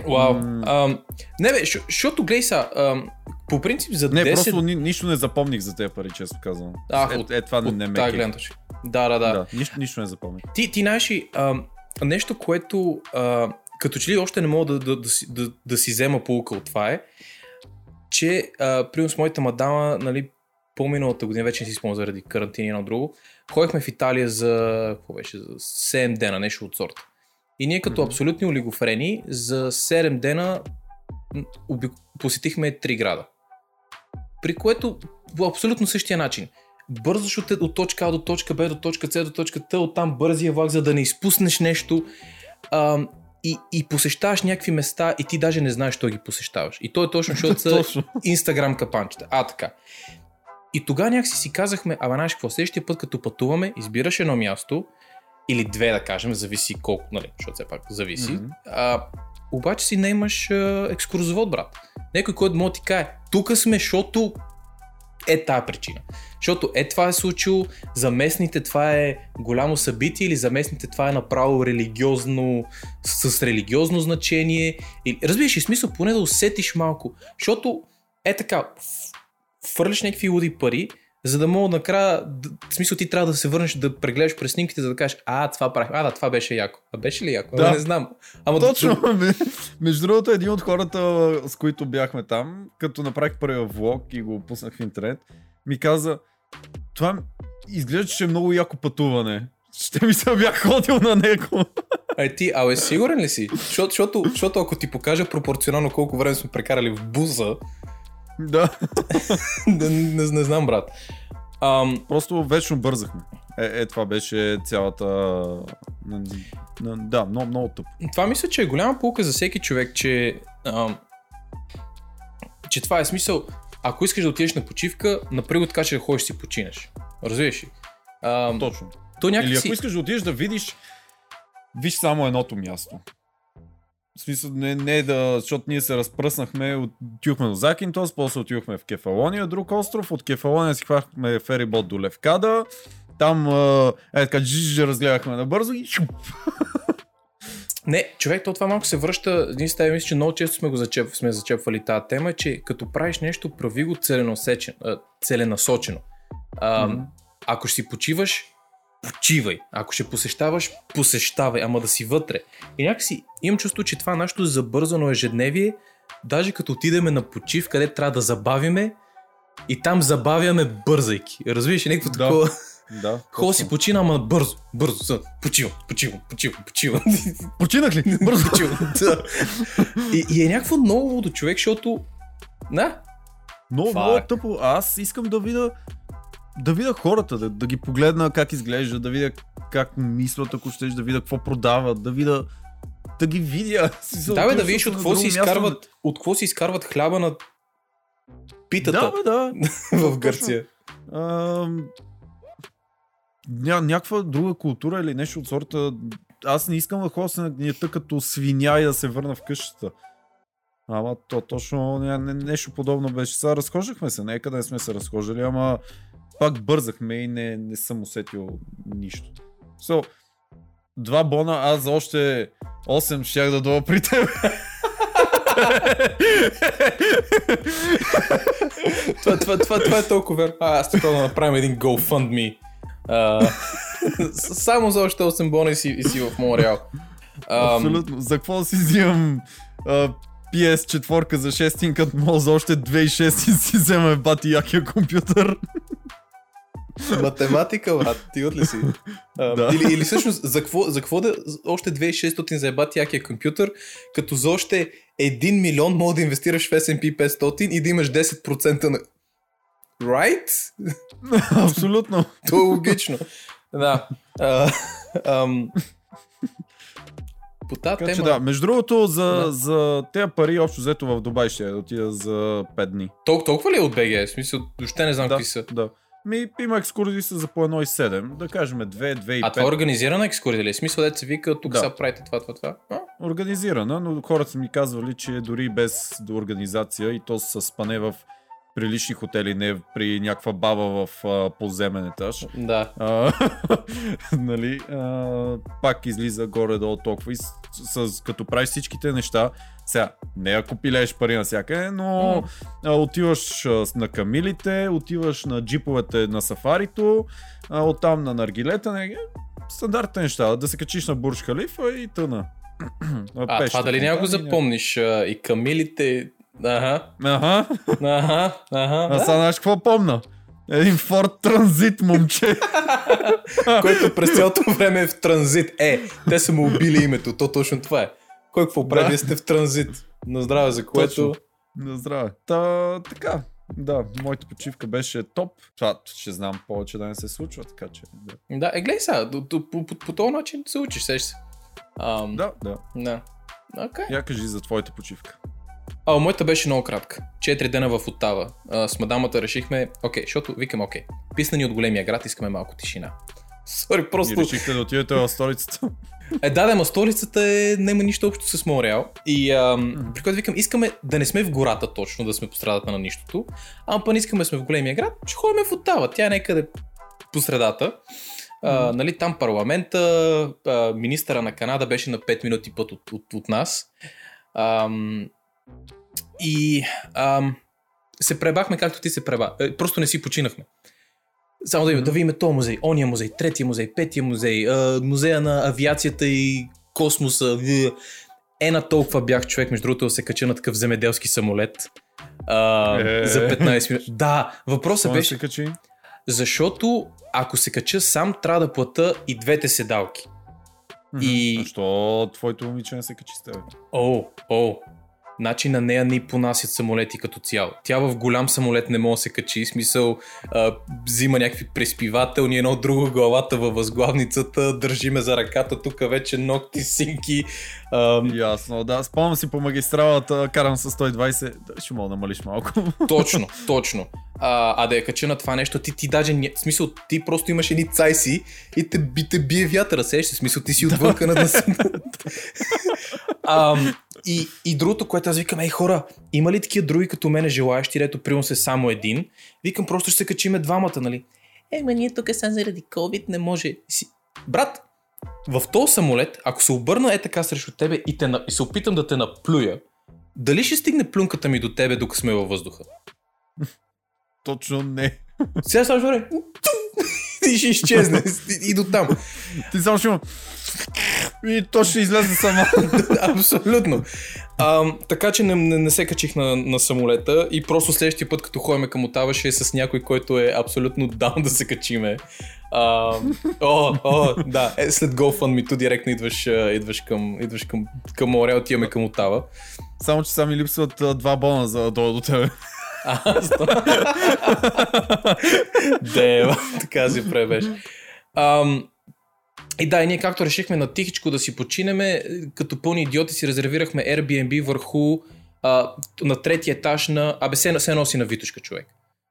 Вау. М. Ам, не бе, защото гледай са, по принцип за Не, 10... просто ни, нищо не запомних за тези пари, често казвам. Ах, е, от- е, това не, от не ме гледна точка. Да, да, да. Да, нищо, нищо не запомних. Ти, ти знаеш ли, нещо, което а, като че ли още не мога да, да, да, да, да си взема полука от това е, че а, примерно с моята мадама, нали, по-миналата година, вече не си спомням заради карантини и едно друго, ходихме в Италия за, какво беше, за 7 дена, нещо от сорта. И ние като абсолютни олигофрени за 7 дена посетихме 3 града. При което по абсолютно същия начин. Бързаш от, от точка А до точка Б до точка С до точка Т, оттам бързия влак, за да не изпуснеш нещо. Ам, и, и посещаваш някакви места и ти даже не знаеш, що ги посещаваш. И то е точно, защото са. Инстаграм капанчета. А, така. И тогава някакси си казахме, ама знаеш какво, следващия път като пътуваме, избираш едно място, или две да кажем, зависи колко, нали, защото все пак зависи. Мгм. А, обаче си не имаш а, екскурзовод, брат. Някой, който може да ти каже, тук сме, защото е тая причина. Защото е това е случило, за местните това е голямо събитие или за местните това е направо религиозно, с религиозно значение. И, разбираш ли, смисъл поне да усетиш малко. Защото е така, фърлиш някакви луди пари, за да мога накрая, в смисъл ти трябва да се върнеш да прегледаш през снимките, за да кажеш, а, това правих, а, да, това беше яко. А беше ли яко? Да. Да. Не знам. Ама Точно. Между другото, един от хората, с които бяхме там, като направих първия влог и го пуснах в интернет, ми каза, това изглежда, че е много яко пътуване. Ще ми се бях ходил на него. Ай ти, абе, сигурен ли си? Защото, защото, защото ако ти покажа пропорционално колко време сме прекарали в буса, да. не, не, не знам, брат. Ам, Просто вечно бързахме. Е, е това беше цялата... Да, много, много тъп. това мисля, че е голяма полка за всеки човек, че, ам, че това е смисъл. Ако искаш да отидеш на почивка, направи го така, че да ходиш си починеш. Разбираш ли? Ам, Точно. то Или някакси... ако искаш да отидеш да видиш, виж само едното място. В смисъл, не, не да, защото ние се разпръснахме, отидохме до Закинтос, после отидохме в Кефалония, друг остров, от Кефалония си хвахме ферибот до Левкада, там е така, разгледахме набързо и шуп. Не, човек, то това малко се връща. Ние с теб мисля, че много често сме го зачеп, сме зачепвали тази тема, че като правиш нещо, прави го целенасочено. целенасочено. А, Мгм. Ако ще си почиваш, почивай. Ако ще посещаваш, посещавай, ама да си вътре. И някакси имам чувство, че това нашето забързано ежедневие, даже като отидеме на почив, къде трябва да забавиме, и там забавяме бързайки. Разбираш, ли, някакво Да. такова. Да. Хубаво си почина, ама бързо, бързо, са, почивам, почивам, почивам, почивам. Починах ли? Бързо. Почивам, да. И, и е някакво много лудо човек, защото... Да, Много, много е тъпо. Аз искам да видя да видя хората, да, да ги погледна как изглежда, да видя как мислят, ако щеш, да видя какво продават, да видя да ги видя. Да бе, да видиш на от какво си място, изкарват, от какво си изкарват хляба на питата Да, бе, да. в Гърция. Ня, някаква друга култура или нещо от сорта. Аз не искам да ходя се нагнията като свиня и да се върна в къщата. Ама то точно не, не, нещо подобно беше. Сега разхождахме се, нека да сме се разхождали, ама пак бързахме и не, не съм усетил нищо. So, два бона, аз за още 8 щях да дойда при теб. това, това, това, това е толкова верно. А, аз трябва да направим един GoFundMe. А, Само за още 8 бона и си, и си в Монреал. Ам, Абсолютно. За какво си взимам а, PS4 за 6 като мога за още 2,6 и си взема бати якия компютър? Математика, брат, ти ли си? А, Да. или, или всъщност, за какво, за какво да още 2600 заебати якия компютър, като за още 1 милион мога да инвестираш в S&P 500 и да имаш 10% на... Right? Абсолютно. То е логично. Да. А, ам, по тази Така че тема... да, между другото, за, Да. за тези пари общо взето в Дубай ще отида за 5 дни. Тол- толкова ли е от БГ? В смисъл, въобще не знам Да, какви са. да. Ми, има екскурзии са за по 1,7, да кажем 2, 2 и А това е 5. организирана екскурзия ли? е? Смисъл, дете се вика, тук Да. сега правите това, това, това. А? Организирана, но хората са ми казвали, че дори без организация и то с спане в прилични хотели, не при някаква баба в а, подземен етаж. Да. А, нали, а, пак излиза горе-долу толкова и с, с, като правиш всичките неща, сега, не ако пилееш пари навсякъде, но а, отиваш а, на камилите, отиваш на джиповете на сафарито, а, оттам на наргилета, не, стандартните неща, да се качиш на Бурж Халифа и тъна. А, това дали няма го запомниш? А, и камилите... Ага, ага, ага. а сега знаеш какво помна? Един Форд Транзит, момче. Който през цялото време е в транзит. Е, те са му убили името, то точно това е. Кой какво прави? Да. Сте в транзит. На здраве, за което... Точно. На здраве. Та, така. Да, моята почивка беше топ. Това ще знам повече да не се случва, така че. Да, Да, е, гледай сега, до- до- по, по, по този начин се учиш, сеш се. Ам, да. да. да. Окей. Я кажи за твоята почивка. А, моята беше много кратка. Четири дена в Оттава. А, с мадамата решихме, окей, защото викам, окей, писна ни от големия град, искаме малко тишина. Сори, И просто... решихте да отидете в столицата. Е, да, да, ма столицата е, няма нищо общо с Монреал. И ам, Мгм. при което викам, искаме да не сме в гората точно, да сме по средата на нищото, а пък не искаме да сме в големия град, ще ходим в Оттава. Тя е някъде по средата. А, Мгм. нали, там парламента, а, министъра на Канада беше на 5 минути път от, от, от нас. Ам, и ам, се пребахме както ти се преба. Е, просто не си починахме. Само да, видим- да видим този музей, ония музей, третия музей, петия музей, а, музея на авиацията и космоса. Е на толкова бях човек, между другото, да се кача на такъв земеделски самолет. А, Е. За 15 минути. Да, въпросът беше, се качи? защото ако се кача сам, трябва да плата и двете седалки. И- Мгм. Защо твоето момиче не се качи с теб? О, о. Значи на нея не понасят самолети като цяло. Тя в голям самолет не може да се качи, смисъл а, взима някакви преспивателни, едно друго главата във възглавницата, държиме за ръката, тук вече ногти, синки. А, Ясно, да. Спомням си по магистралата, карам с 120. Да, ще мога да намалиш малко. точно, точно. А, а да я кача на това нещо, ти, ти даже, ня... в смисъл, ти просто имаш едни цайси и те, те бие вятъра, в смисъл, ти си отвънка на Ам, и, и другото, което аз викам, ей хора, има ли такива други като мене желаящи, дето примерно се само един? Викам, просто ще се качиме двамата, нали? Е, ма ние тук са заради COVID не може. Си... Брат, в този самолет, ако се обърна е така срещу тебе и, те, на- и се опитам да те наплюя, дали ще стигне плюнката ми до тебе, докато сме във въздуха? Точно не. Сега време. И ще изчезне. И, до там. Ти само ще има... И то ще излезе сама. Абсолютно. А, така че не, не, не се качих на, на самолета и просто следващия път, като ходим към Отава, ще е с някой, който е абсолютно даун да се качиме. А, о, о, да, е, след GoFundMe директно идваш, идваш към, идваш към, към море, отиваме към Отава. Само, че сами липсват два бона за да дойда до тебе. А, Дева, така си пребеш. Ам, и да, и ние както решихме на тихичко да си починеме, като пълни идиоти си резервирахме Airbnb върху а, на третия етаж на... Абе, се, се носи на Витушка, човек.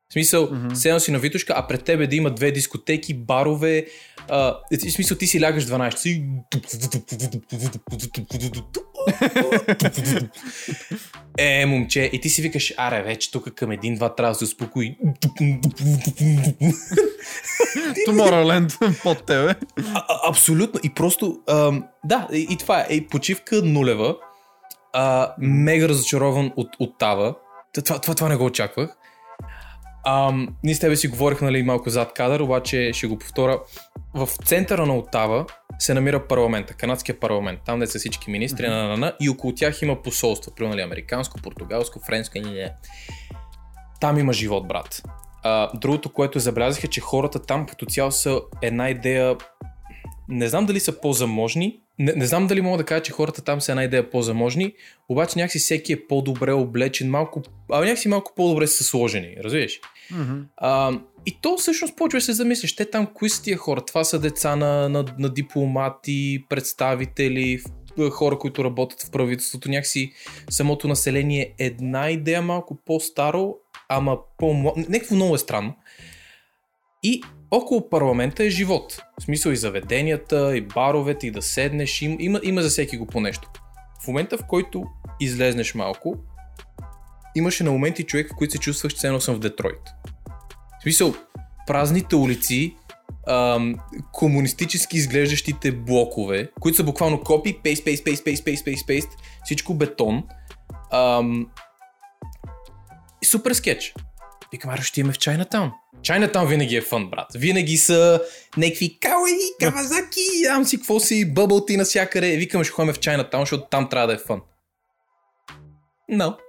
В смисъл, mm-hmm. се носи на Витушка, а пред тебе да има две дискотеки, барове. А, в смисъл, ти си лягаш 12 часа и... Е, момче, и ти си викаш, аре, вече тук към един-два трябва да се успокои. Tomorrowland под тебе. А, абсолютно. И просто, ам, да, и, и това е. Ей, почивка нулева. А, мега разочарован от, от Тава. Това, това, това не го очаквах. Ам, ние с тебе си говорих нали, малко зад кадър, обаче ще го повторя. В центъра на Отава се намира парламента, канадския парламент, там де са всички министри, mm-hmm. на, на, на, и около тях има посолства, примерно нали, американско, португалско, френско, не, не. Там има живот, брат. А, другото, което забелязах е, че хората там като цяло са една идея, не знам дали са по-заможни, не, не знам дали мога да кажа, че хората там са една идея по-заможни, обаче някакси всеки е по-добре облечен, малко, а някакси малко по-добре са сложени, разбираш? А, и то всъщност почва се замислиш, те там кои са тия хора? Това са деца на, на, на дипломати, представители, в- хора, които работят в правителството. Някакси самото население е една идея малко по-старо, ама по Някакво много е странно. И около парламента е живот. В смисъл и заведенията, и баровете, и да седнеш. Има, има, има за всеки го по нещо. В момента, в който излезнеш малко, имаше на моменти човек, в които се чувствах, че съм в Детройт. В смисъл, празните улици, ам, комунистически изглеждащите блокове, които са буквално копи, пейст, пейст, пейст, пейст, пейст, пейст, пейст, всичко бетон. Ам, супер скетч. Викам, ще имаме в Чайнатаун. Чайнатаун винаги е фън, брат. Винаги са някакви кауи, кавазаки, ям си какво си, бъбълти насякъде. Викам, ще ходим в Чайнатаун, защото там трябва да е фън. No.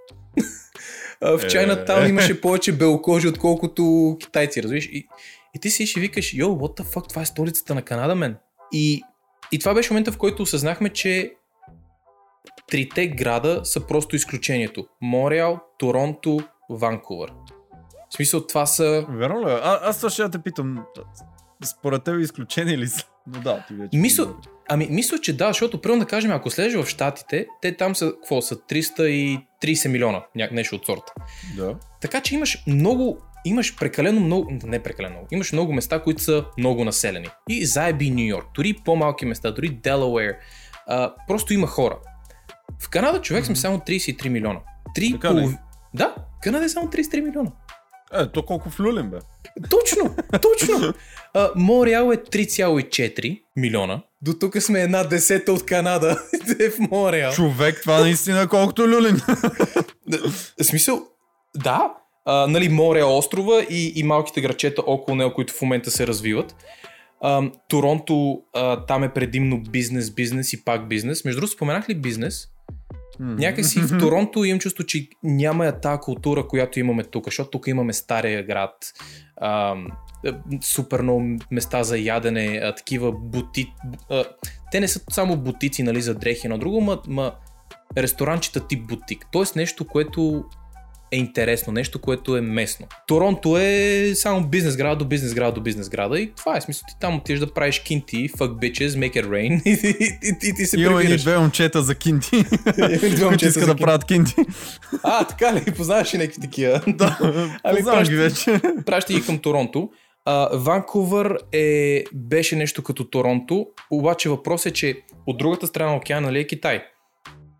А, в Е. Чайнатаун имаше повече белокожи, отколкото китайци, разбираш? И, и ти си ще викаш, йо, what the fuck, това е столицата на Канада, мен. И, и това беше момента, в който осъзнахме, че трите града са просто изключението. Мореал, Торонто, Ванкувър. В смисъл, това са... Верно ли? е? А, аз това ще да те питам. Според теб изключени ли са? Но да, ти вече. Мисъл-. Ами, мисля, че да, защото, примерно да кажем, ако слезеш в Штатите, те там са, какво са, 330 милиона, нещо от сорта. Да. Така че имаш много, имаш прекалено много, не прекалено много, имаш много места, които са много населени. И заеби Нью Йорк, дори по-малки места, дори Делауер, а, просто има хора. В Канада човек сме Мгм. само 33 милиона. Три Така ли? полов... Да, Канада е само 33 милиона. Е, то колко в Люлин бе. Точно, точно. А, Мореал е 3,4 милиона. До тук сме една десета от Канада. е в Мореал. Човек, това наистина колкото Люлин. В смисъл, да, а, нали, море, острова и, и малките грачета около него, които в момента се развиват. А, Торонто, а, там е предимно бизнес, бизнес и пак бизнес. Между другото, споменах ли бизнес? Някакси в Торонто имам чувство, че няма я тази култура, която имаме тук, защото тук имаме стария град, а, е, супер много места за ядене, а, такива бути... А, те не са само бутици нали, за дрехи, но друго, ма, ма ресторанчета тип бутик. Тоест нещо, което е интересно, нещо, което е местно. Торонто е само бизнес града до бизнес града до бизнес града и това е смисъл. Ти там отиваш да правиш кинти, fuck bitches, make it rain и, и, и, и ти се Има и прибираш. две момчета за кинти, които искат да правят кинти. А, така ли? Познаваш ли някакви такива? Да, Ами, познавам ги вече. Праща ги към Торонто. А, Ванкувър е, беше нещо като Торонто, обаче въпрос е, че от другата страна на океана нали, е Китай.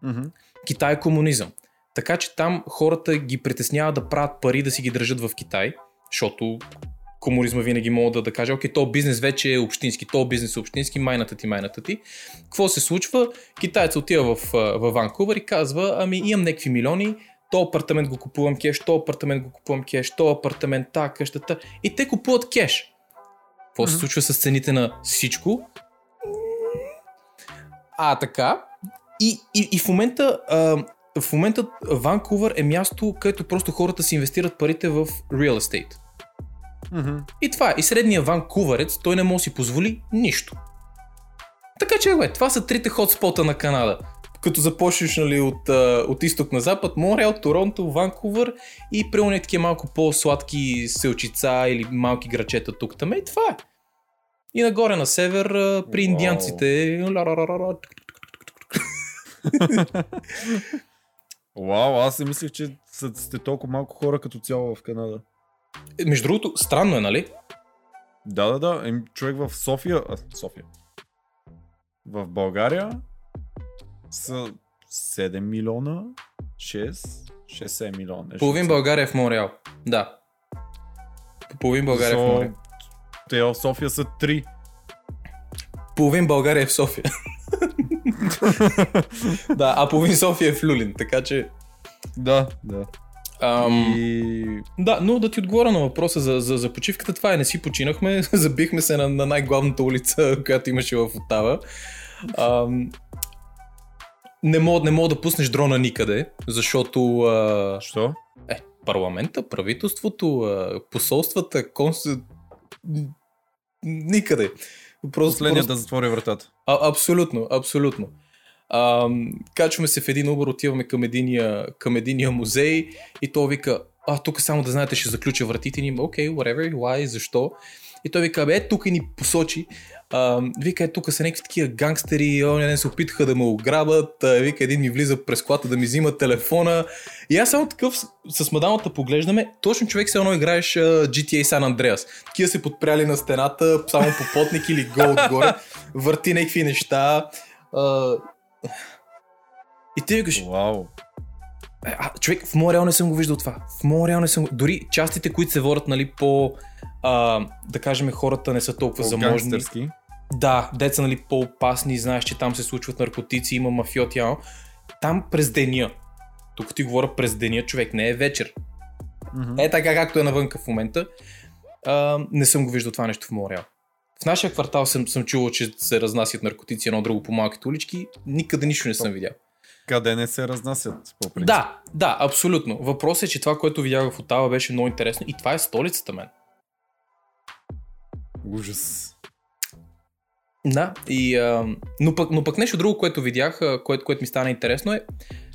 Мгм. Китай е комунизъм. Така че там хората ги притесняват да правят пари да си ги държат в Китай, защото комунизма винаги мога да, да каже, окей, то бизнес вече е общински, то бизнес е общински, майната ти, майната ти. Какво се случва? Китаец отива в, в Ванкувър и казва, ами имам някакви милиони, то апартамент го купувам кеш, то апартамент го купувам кеш, то апартамент, та, къщата. И те купуват кеш. Какво се случва с цените на всичко? А, така. И, и, и в момента а, в момента Ванкувър е място, където просто хората си инвестират парите в real estate. Мгм. И това е. И средния ванкувърец, той не може да си позволи нищо. Така че, бе, това са трите хотспота на Канада. Като започнеш нали, от, от изток на запад, Мореал, Торонто, Ванкувър и при такива малко по-сладки селчица или малки грачета тук там. И това е. И нагоре на север, при индианците. ла-ла-ла-ла-ла, Вау, аз си мислих, че сте толкова малко хора като цяло в Канада. Е, Между другото, странно е, нали? Да, да, да. Човек в София. А, София. В България са 7 милиона, 6, 6-7 милиона. нещо Половин. България е в Мореал. Да. Половин България е в Защо Мореал. Те в София са 3. Половин България е в София. да, а половин София е в Люлин, така че... да, да. Ам, И... Да, но да ти отговоря на въпроса за, за, за почивката, това е, не си починахме, забихме се на, на най-главната улица, която имаше в Отава. Ам, не мога, не мога да пуснеш дрона никъде, защото а, Що? е, парламента, правителството, а, посолствата, конс... никъде. Просто, Последният просто... да затвори вратата. А, абсолютно, абсолютно. А, качваме се в един Uber, отиваме към единия, към единия музей и той вика, а тук само да знаете ще заключа вратите ни, окей, okay, whatever, why, защо? И той вика, бе, е, тук ни посочи, а, вика, е, тук са някакви такива гангстери, оня ден се опитаха да ме ограбят, а, вика, един ми влиза през колата да ми взима телефона. И аз само такъв с, с мадамата поглеждаме, точно човек се едно играеш а, GTA San Andreas. Такива се подпряли на стената, само по потник или гол отгоре, върти някакви неща. А, и ти викаш, Вау. е, а, човек, в моя реал не съм го виждал това. В моя реал не съм го... Дори частите, които се водят, нали, по... А, да кажем, хората не са толкова заможни. Да, деца, нали, по-опасни, знаеш, че там се случват наркотици, има мафиоти. Там през деня. Тук ти говоря през деня, човек, не е вечер. Мгм. Е така, както е навънка в момента. А, не съм го виждал това нещо в Монреал. В нашия квартал съм, съм чувал, че се разнасят наркотици едно друго по малките улички. Никъде нищо не съм видял. Къде не се разнасят, по принцип. Да, да, абсолютно. Въпросът е, че това, което видях в Отава беше много интересно и това е столицата мен. Ужас. Да, и, а, но, пък, но пък нещо друго, което видях, което, което ми стана интересно е,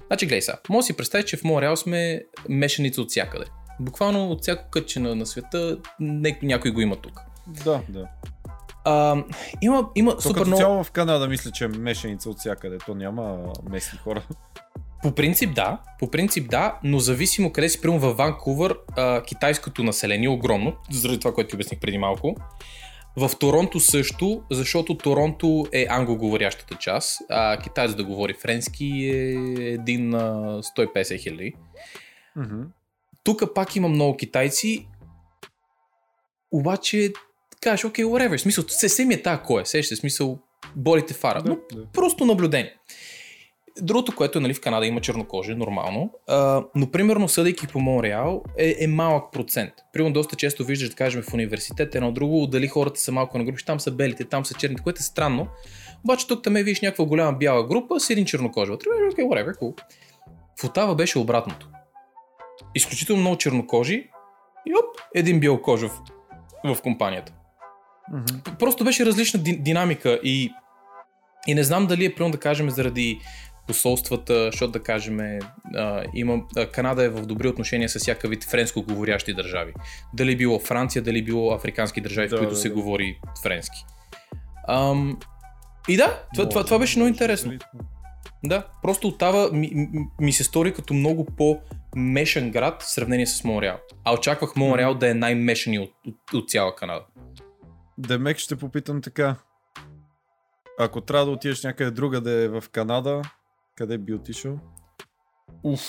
значи гледай сега, може да си представиш, че в Монреал сме мешаница от всякъде. Буквално от всяко кътче на, на света ня, някой го има тук. Да, да. А, има има То супер като много... цяло в Канада мисля, че е мешаница от всякъде. То няма местни хора. По принцип да, по принцип да, но зависимо къде си, примерно във Ванкувър, а, китайското население е огромно, заради това, което ти обясних преди малко. В Торонто също, защото Торонто е англоговорящата част, а китаец да говори френски е един на 150 хиляди. Мгм. Тук пак има много китайци, обаче кажеш, окей, whatever, в смисъл, се, се ми е тая кой е, сеща, смисъл, болите фара. Да, Но да. просто наблюдение. Другото, което е нали, в Канада има чернокожи, нормално, а, но примерно съдейки по Монреал е, е малък процент. Примерно доста често виждаш, да кажем, в университет едно друго, дали хората са малко на групи, там са белите, там са черните, което е странно. Обаче тук там е видиш някаква голяма бяла група с един чернокожи. Вътре, окей, whatever, cool. В Отава беше обратното. Изключително много чернокожи и оп, един бялокожев в компанията. Мгм. Просто беше различна ди- динамика и, и не знам дали е примерно да кажем заради посолствата, защото да кажем а, има, а, Канада е в добри отношения с всяка вид френско говорящи държави. Дали било Франция, дали било африкански държави, Да, в които да, се да. говори френски. Ам, и да, това, това, Може, това беше много интересно. нали? Да, просто Отава ми, ми, ми се стори като много по-мешан град в сравнение с Монреал. А очаквах Монреал да е най-мешани от, от, от цяла Канада. Демек ще попитам така. Ако трябва да отидеш някъде друга да е в Канада, къде би отишъл? Уф.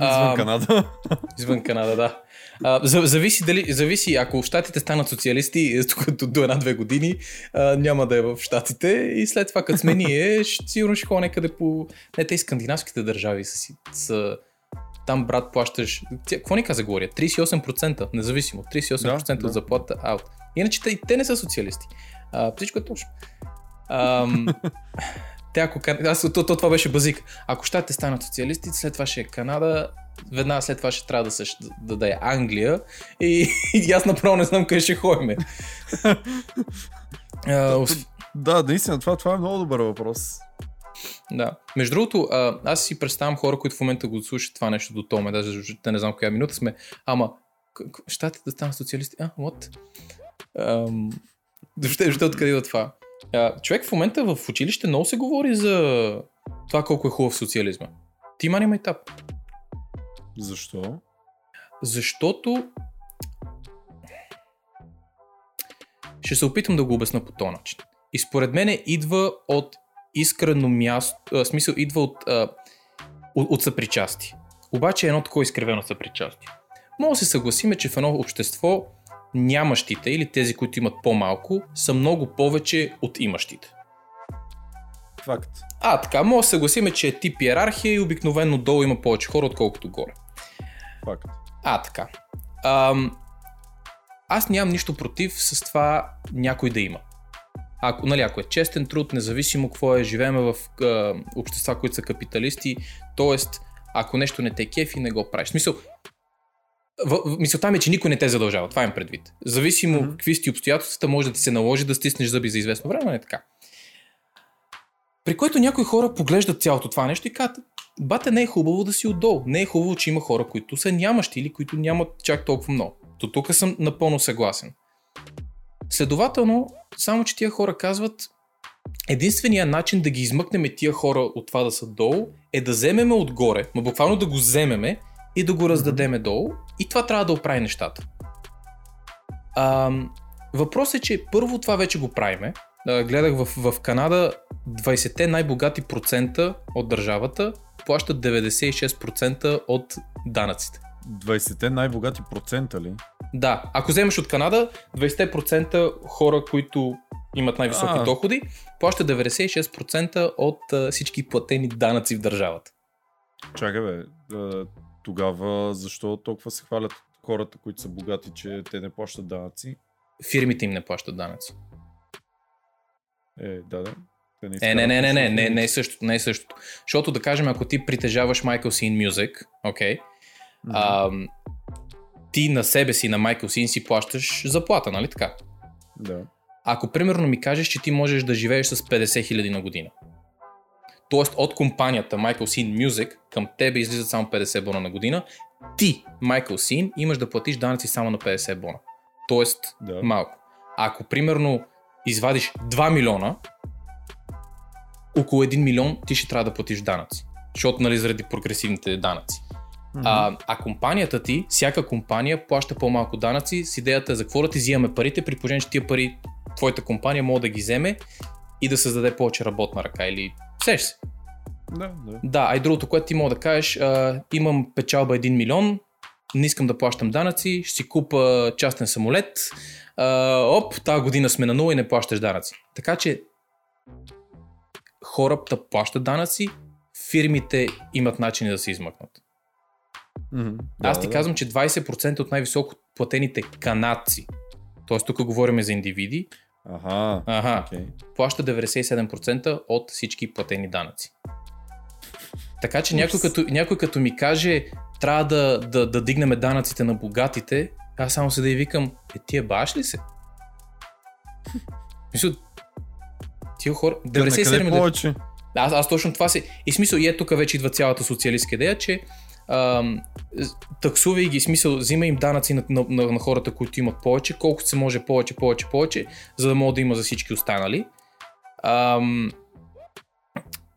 Извън А, Канада. Извън Канада, да. А, за- зависи, дали, зависи, ако щатите станат социалисти е, тук до, до една-две години, а, няма да е в щатите и след това, като сме ние, ще, сигурно ще ходя някъде по... Не, те и скандинавските държави са, са там, брат, плащаш... Тя, какво ни каза Глория? 38%, независимо. 38% Да, от да. заплата аут. Иначе те, и те не са социалисти. А, всичко е точно. Ам, те ако... Аз, то, то, това беше базик. Ако щатите станат социалисти, след това ще е Канада, веднага след това ще трябва да, се, да, да е Англия и, и аз направо не знам къде ще ходим. А, ос- Да, наистина, това, това е много добър въпрос. да. Между другото, а, аз си представям хора, които в момента го слушат това нещо до томе, даже те не знам коя минута сме, ама щатите да станат социалисти? А, what? Ам, Въобще, въобще откъде идва това? А, човек в момента в училище много се говори за това колко е хубав социализма. Ти има няма етап. Защо? Защото ще се опитам да го обясна по този начин. И според мен идва от искрено място, а, смисъл идва от, а, от, от съпричастие. Обаче е едно такова изкривено съпричастие. Може да се съгласиме, че в едно общество нямащите или тези, които имат по-малко, са много повече от имащите. Факт. А, така, може да се съгласиме, че е тип иерархия и обикновено долу има повече хора, отколкото горе. Факт. А, така. Ам, аз нямам нищо против с това някой да има. Ако, нали, ако е честен труд, независимо какво е, живееме в а, общества, които са капиталисти, т.е. ако нещо не те кефи, не го правиш. В смисъл, в, мисълта ми е, че никой не те задължава. Това им предвид. Зависимо mm-hmm. какви сте обстоятелствата, може да ти се наложи да стиснеш зъби за известно време, не е така. При което някои хора поглеждат цялото това нещо и казват, бате, не е хубаво да си отдолу. Не е хубаво, че има хора, които са нямащи или които нямат чак толкова много. То тук съм напълно съгласен. Следователно, само че тия хора казват, единственият начин да ги измъкнем тия хора от това да са долу е да вземеме отгоре, но буквално да го вземеме и да го раздадеме долу и това трябва да оправи нещата. А, въпросът е, че първо това вече го правиме. А, гледах в, в Канада 20-те най-богати процента от държавата плащат 96% от данъците. 20-те най-богати процента ли? Да, ако вземеш от Канада, 20% хора, които имат най-високи а. доходи, плащат 96% от а, всички платени данъци в държавата. Чакай бе, тогава защо толкова се хвалят хората, които са богати, че те не плащат данъци? Фирмите им не плащат данъци. Е, да, да. Не, не, не, не, не, не, не е същото, не е същото. Защото да кажем, ако ти притежаваш Michael Scene Music, окей, okay, mm-hmm. ти на себе си, на Michael Scene си плащаш заплата, нали така? Да. Ако примерно ми кажеш, че ти можеш да живееш с 50 000 на година, Тоест от компанията Michael Scene Music към тебе излизат само 50 бона на година. Ти, Michael Scene, имаш да платиш данъци само на 50 бона. Тоест да. малко. Ако примерно извадиш 2 милиона, около 1 милион ти ще трябва да платиш данъци. Защото, нали, заради прогресивните данъци. Mm-hmm. А, а компанията ти, всяка компания плаща по-малко данъци с идеята за какво да ти взимаме парите, при положение, че тия пари твоята компания може да ги вземе и да създаде повече работна ръка или Сеш се. Да, да. Да, а и другото, което ти мога да кажеш, а, имам печалба 1 милион, не искам да плащам данъци, ще си купа частен самолет, а, оп, тази година сме на нула и не плащаш данъци. Така че хората плащат данъци, фирмите имат начини да се измъкнат. Mm-hmm. Аз ти да, казвам, че 20% от най-високо платените канадци, т.е. тук говорим за индивиди, Ага. ага. Okay. Плаща 97% от всички платени данъци. Така че някой като, някой като ми каже, трябва да, да, да дигнем данъците на богатите, аз само се да и викам, е тия баш ли се? Мисля, тия хора... 97 повече? Аз, аз точно това си. И смисъл, и е тук вече идва цялата социалистка идея, че таксувай ги, смисъл, взима им данъци на, на, на, на хората, които имат повече, колкото се може повече, повече, повече, за да може да има за всички останали. Ам,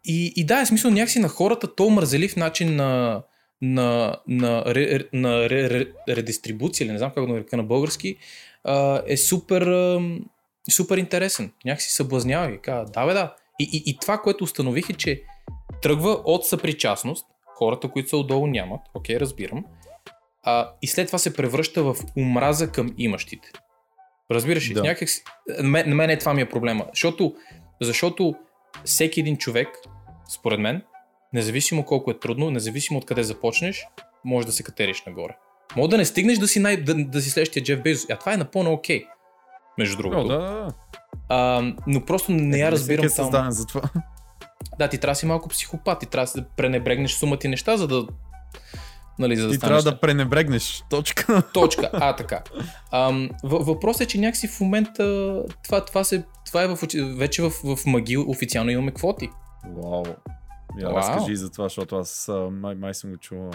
и, и да, е смисъл някакси на хората то мързелив начин на, на, на, ре, на ре, ре, редистрибуция, или не знам как да нарека на български, а, е супер, а, супер интересен. Някакси съблазнява и казва, да бе да. И, и, и това, което установих е, че тръгва от съпричастност, хората, които са отдолу нямат, окей, разбирам, а, и след това се превръща в омраза към имащите. Разбираш ли? Да. Някак. На мен е това ми е проблема. Защото, защото всеки един човек, според мен, независимо колко е трудно, независимо от къде започнеш, може да се катериш нагоре. Може да не стигнеш да си, най... да, да си следващия Джеф Безос. А това е напълно окей. Okay, между другото. О, да, да. А, но просто не я разбирам. Не е за това. Да, ти трябва да си малко психопат, ти трябва да пренебрегнеш сумата и неща, за да Нали, за да ти трябва да пренебрегнеш. Точка. Точка. А, така. Ам, въпросът е, че някакси в момента това, това, се, това е в, вече в, в МАГИ официално имаме квоти. Вау. Я разкажи за това, защото аз май, май съм го чувал.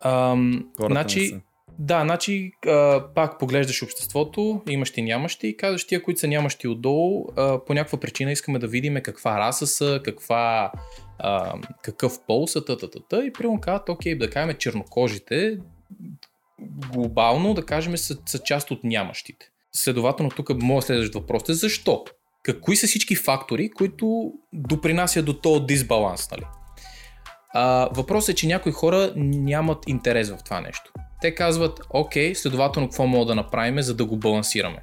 Ам, значи, да, значи а, пак поглеждаш обществото, имаш и нямащи и казваш тия, които са нямащи отдолу, а, по някаква причина искаме да видим каква раса са, каква, а, какъв пол са, та, та, та, та, и примерно казват, окей, да кажем чернокожите, глобално да кажем са, са част от нямащите. Следователно тук моят следващ въпрос е защо? Какви са всички фактори, които допринасят до този дисбаланс, нали? А, въпросът е, че някои хора нямат интерес в това нещо те казват, окей, следователно какво мога да направим, за да го балансираме.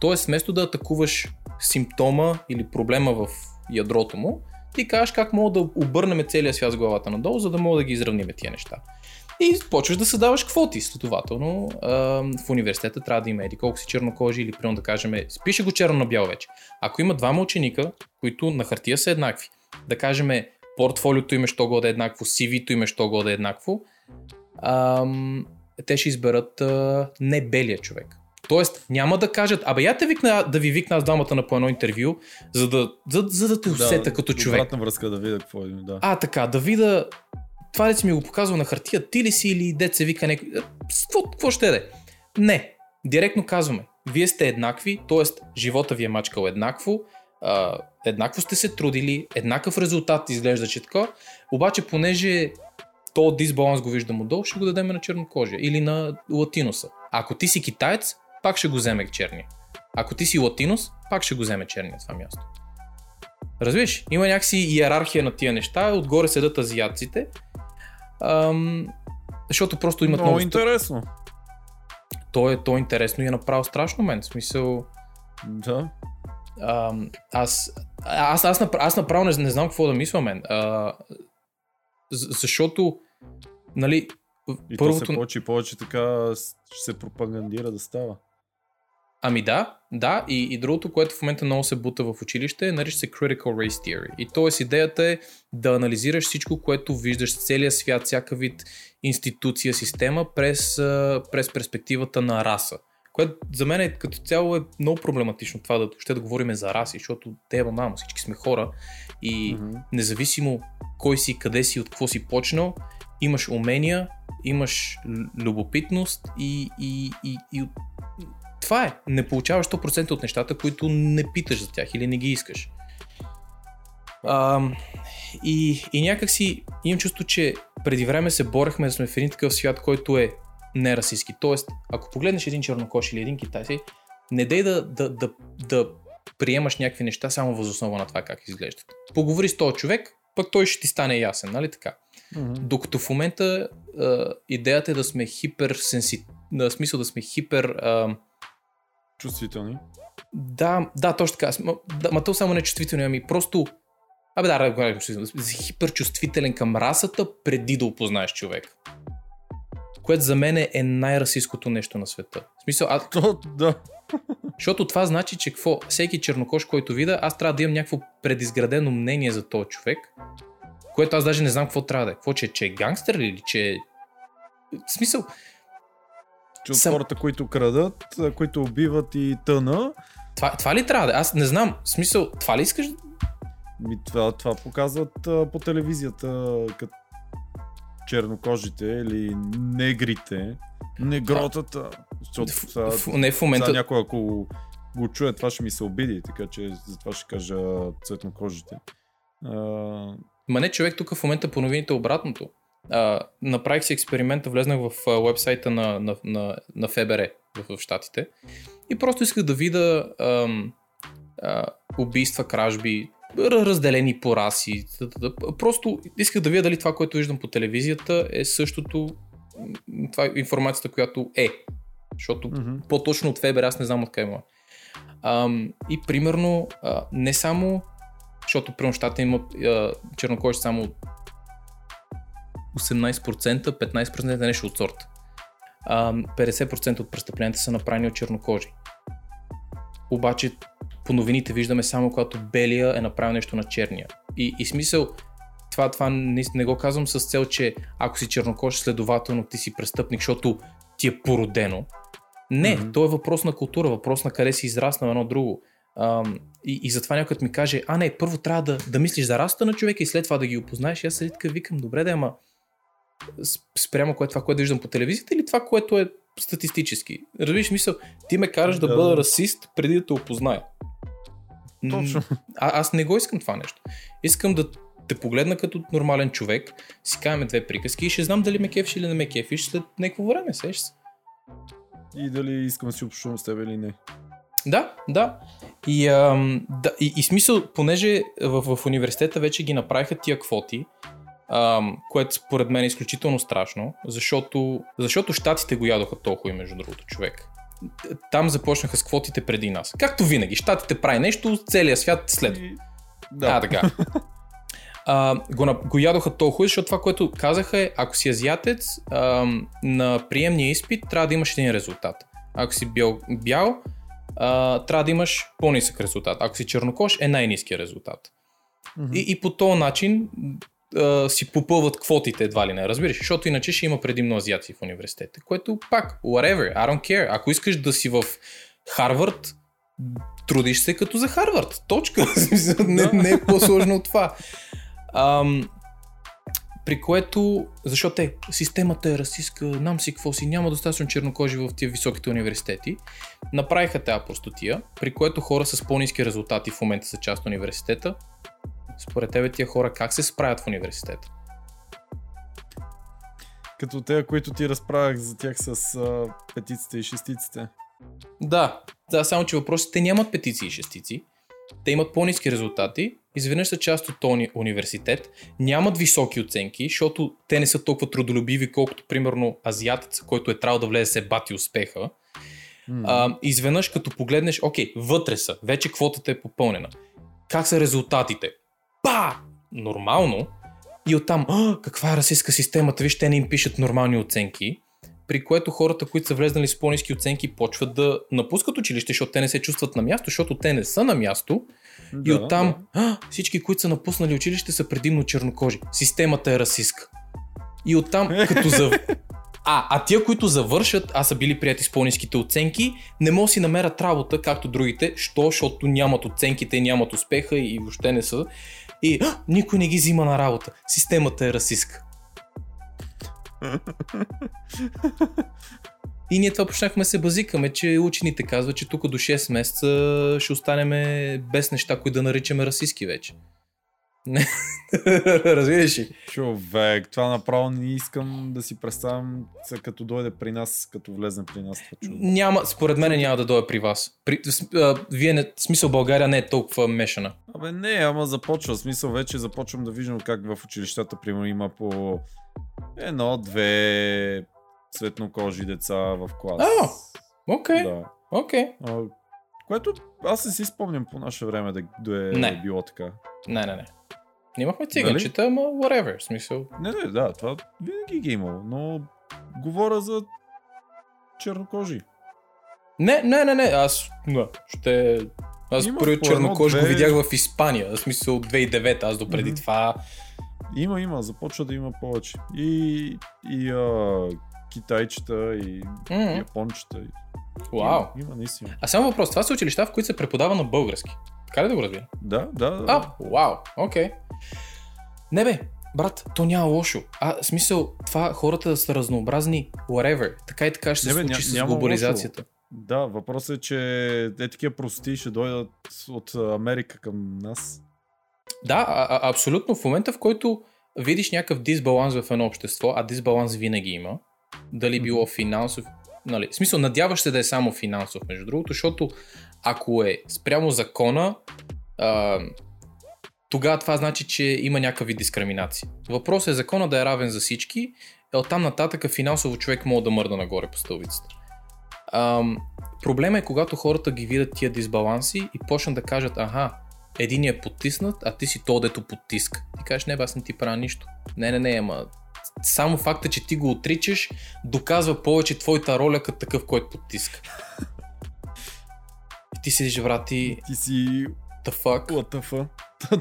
Тоест, вместо да атакуваш симптома или проблема в ядрото му, ти кажеш как мога да обърнем целия свят с главата надолу, за да мога да ги изравним тия неща. И почваш да създаваш квоти. Следователно, в университета трябва да има еди колко си чернокожи или примерно да кажем, пише го черно на бяло вече. Ако има двама ученика, които на хартия са еднакви, да кажем, портфолиото им е що да е еднакво, CV-то им е що го да е еднакво, ам, те ще изберат а, не белия човек. Тоест, няма да кажат, абе я те викна, да ви викна аз двамата на по едно интервю, за да, за, за да те усета като човек. Обратна връзка да видя какво е. Да. А, така, да видя това ли си ми го показва на хартия, ти ли си или деца вика някой. Какво, какво ще е? Не. Директно казваме, вие сте еднакви, т.е. живота ви е мачкал еднакво, а, еднакво сте се трудили, еднакъв резултат изглежда, че така, обаче понеже то дисбаланс го виждам отдолу, ще го дадем на чернокожия или на латиноса. Ако ти си китаец, пак ще го вземе черния. Ако ти си латинос, пак ще го вземе черния това място. Разбираш? Има някакси иерархия на тия неща, отгоре седат азиатците, ам, защото просто имат Много много... интересно. То е, то е интересно и е направо страшно мен. В смисъл, Да. ам, аз, аз, аз, направо, аз направо не, не знам какво да мисля мен. А, защото, нали, И първото... то се повече и повече така ще се пропагандира да става. Ами да, да, и, и другото, което в момента много се бута в училище, нарича се Critical Race Theory. И т.е. идеята е да анализираш всичко, което виждаш целия свят, всяка вид институция, система през, през перспективата на раса. Което за мен е, като цяло е много проблематично това да ще да говорим за раси, защото те мамо, всички сме хора и Мгм. независимо кой си, къде си, от какво си почнал, имаш умения, имаш любопитност и, и, и, и това е. Не получаваш 100% от нещата, които не питаш за тях или не ги искаш. А, и, и някак си имам чувство, че преди време се борехме да сме в един такъв свят, който е нерасистски. Тоест, ако погледнеш един чернокош или един китайски, не дей да, да, да, да приемаш някакви неща само възоснова на това как изглеждат. Поговори с този човек, пък той ще ти стане ясен, нали така? Докато в момента а, идеята е да сме хиперсенси... На смисъл да сме хипер... А, Чувствителни. да, да, точно така. Ма, да, ма то само не е чувствително, ами просто... Абе да, да, хиперчувствителен към расата преди да опознаеш човек. Което за мен е най-расистското нещо на света. В смисъл, а, То, да. защото това значи, че какво, всеки чернокош, който вида, аз трябва да имам някакво предизградено мнение за този човек, което аз даже не знам какво трябва да е. Какво, че, че е гангстер ли или че е... В смисъл, Че от Съм- хората, които крадат, които убиват и тъна, това, това ли трябва да е? Аз не знам. В смисъл, това ли искаш? ми това, това показват а, по телевизията, като чернокожите или негрите, негротата. Защото В, в, не в момента... някой ако го чуе, това ще ми се обиди, така че затова ще кажа цветнокожите. А, Ма не, човек тук в момента по новините е обратното. А, направих си експеримента, влезнах в вебсайта на, на, на, на ФБР в, в Штатите и просто исках да видя ам, а, убийства, кражби, разделени по раси. Просто исках да видя дали това, което виждам по телевизията е същото, това е информацията, която е. Защото мгм. по-точно от ФБР, аз не знам откъде има. Ам, и примерно, а, не само, защото примерно в щата има чернокожи само 18%, 15% е нещо от сорта. Ам, 50% от престъпленията са направени от чернокожи. Обаче по новините виждаме само когато белия е направил нещо на черния. И, и смисъл, това, това не, не го казвам с цел, че ако си чернокож, следователно ти си престъпник, защото ти е породено. Не, mm-hmm. то е въпрос на култура, въпрос на къде си израснал едно друго. Ам, и, и затова някой ми каже, а не, първо трябва да, да мислиш за расата на човека и след това да ги опознаеш. И аз седи така викам, добре да, ама спрямо кое, това, което виждам по телевизията или това, което е статистически. Разбираш мисъл, ти ме караш да, Да. бъда расист преди да те опозная. Точно. А, аз не го искам това нещо. Искам да те погледна като нормален човек, си каваме две приказки и ще знам дали ме кефиш или не ме кефиш след някакво време, сеш се. И дали искам да си общувам с теб или не. Да, да. И, ам, да, и, и смисъл, понеже в, в университета вече ги направиха тия квоти, ам, което според мен е изключително страшно, защото, защото щатите го ядоха толкова и между другото човек. Там започнаха с квотите преди нас. Както винаги, щатите прави нещо, целият свят след. И... Да. А, така. а, го, го ядоха толкова, защото това, което казаха е, ако си азиатец, а, на приемния изпит трябва да имаш един резултат. Ако си бял, бял а, трябва да имаш по-нисък резултат. Ако си чернокош, е най-низкият резултат. И, и по този начин а, си попълват квотите едва ли не, разбираш? Защото иначе ще има предимно азиаци в университета, което пак, whatever, I don't care. Ако искаш да си в Харвард, трудиш се като за Харвард. Точка. Не, не е по-сложно от това. Ам, при което, защото е, системата е расистска, нам си какво си, няма достатъчно чернокожи в тия високите университети, направиха тази простотия, при което хора с по-низки резултати в момента са част от университета. Според тебе тия хора как се справят в университета? Като те, които ти разправях за тях с а, петиците и шестиците. Да, да, само че въпросите нямат петиции и шестици. Те имат по-низки резултати, изведнъж са част от този университет, нямат високи оценки, защото те не са толкова трудолюбиви, колкото примерно азиатец, който е трябвало да влезе се бати успеха. М. А, изведнъж като погледнеш, окей, вътре са, вече квотата е попълнена. Как са резултатите? Па! Нормално. И оттам, а, каква е расистска системата, виж, те не им пишат нормални оценки. При което хората, които са влезнали с по-низки оценки, почват да напускат училище, защото те не се чувстват на място, защото те не са на място. И Да, оттам а, всички, които са напуснали училище, са предимно чернокожи. Системата е расистка. И оттам, като за... А, а тия, които завършат, а са били прияти с по-низките оценки, не могат да си намерят работа, както другите, що, защото нямат оценките, нямат успеха и въобще не са. И а, никой не ги взима на работа. Системата е расистка. И ние това почнахме се базикаме, че учените казват, че тук до 6 месеца ще останем без неща, които да наричаме расистски вече. Разбираш ли? Човек, това направо не искам да си представям като дойде при нас, като влезне при нас това чудо. Няма, според мен няма да дойде при вас. При, а, вие не, смисъл България не е толкова мешана. Абе не, ама започва. Смисъл вече започвам да виждам как в училищата, примерно, има по едно, две светнокожи деца в клас. А, Окей, Да. А, което аз не си спомням по наше време да, да е Не. било така. Не, не, не. Имахме циганчета, ама whatever, в смисъл. Не, не, да, това винаги ги е имало, но говоря за чернокожи. Не, не, не, не, аз да, ще... Аз Има първият чернокож го две. видях в Испания, в смисъл 2009, аз допреди Мгм. това. Има, има, започва да има повече. И, и а, китайчета, и М, япончета. И, Вау. Има, има наистина. А само въпрос, това са училища, в които се преподава на български. Така ли да го разбира? Да, да, да. А, вау, окей. Не бе, брат, то няма лошо. А, смисъл, това хората да са разнообразни, whatever. Така и така ще се Не бе, случи ня- с глобализацията. Да, въпросът е, че е такива прости ще дойдат от Америка към нас. Да, а, а, абсолютно. В момента, в който видиш някакъв дисбаланс в едно общество, а дисбаланс винаги има, дали било финансов, нали, в смисъл, надяваш се да е само финансов, между другото, защото ако е спрямо закона, а, тогава това значи, че има някакви дискриминации. Въпросът е закона да е равен за всички, а оттам нататък финансово човек може да мърда нагоре по стълбицата. Ам, проблема е когато хората ги видят тия дисбаланси и почнат да кажат, аха, един е потиснат, а ти си то, дето потиска. Ти кажеш, не, бе, аз не ти правя нищо. Не, не, не, ама само факта, че ти го отричаш, доказва повече твоята роля като такъв, който потиска. И ти седиш, брат, и Ти си the fuck. what the fuck.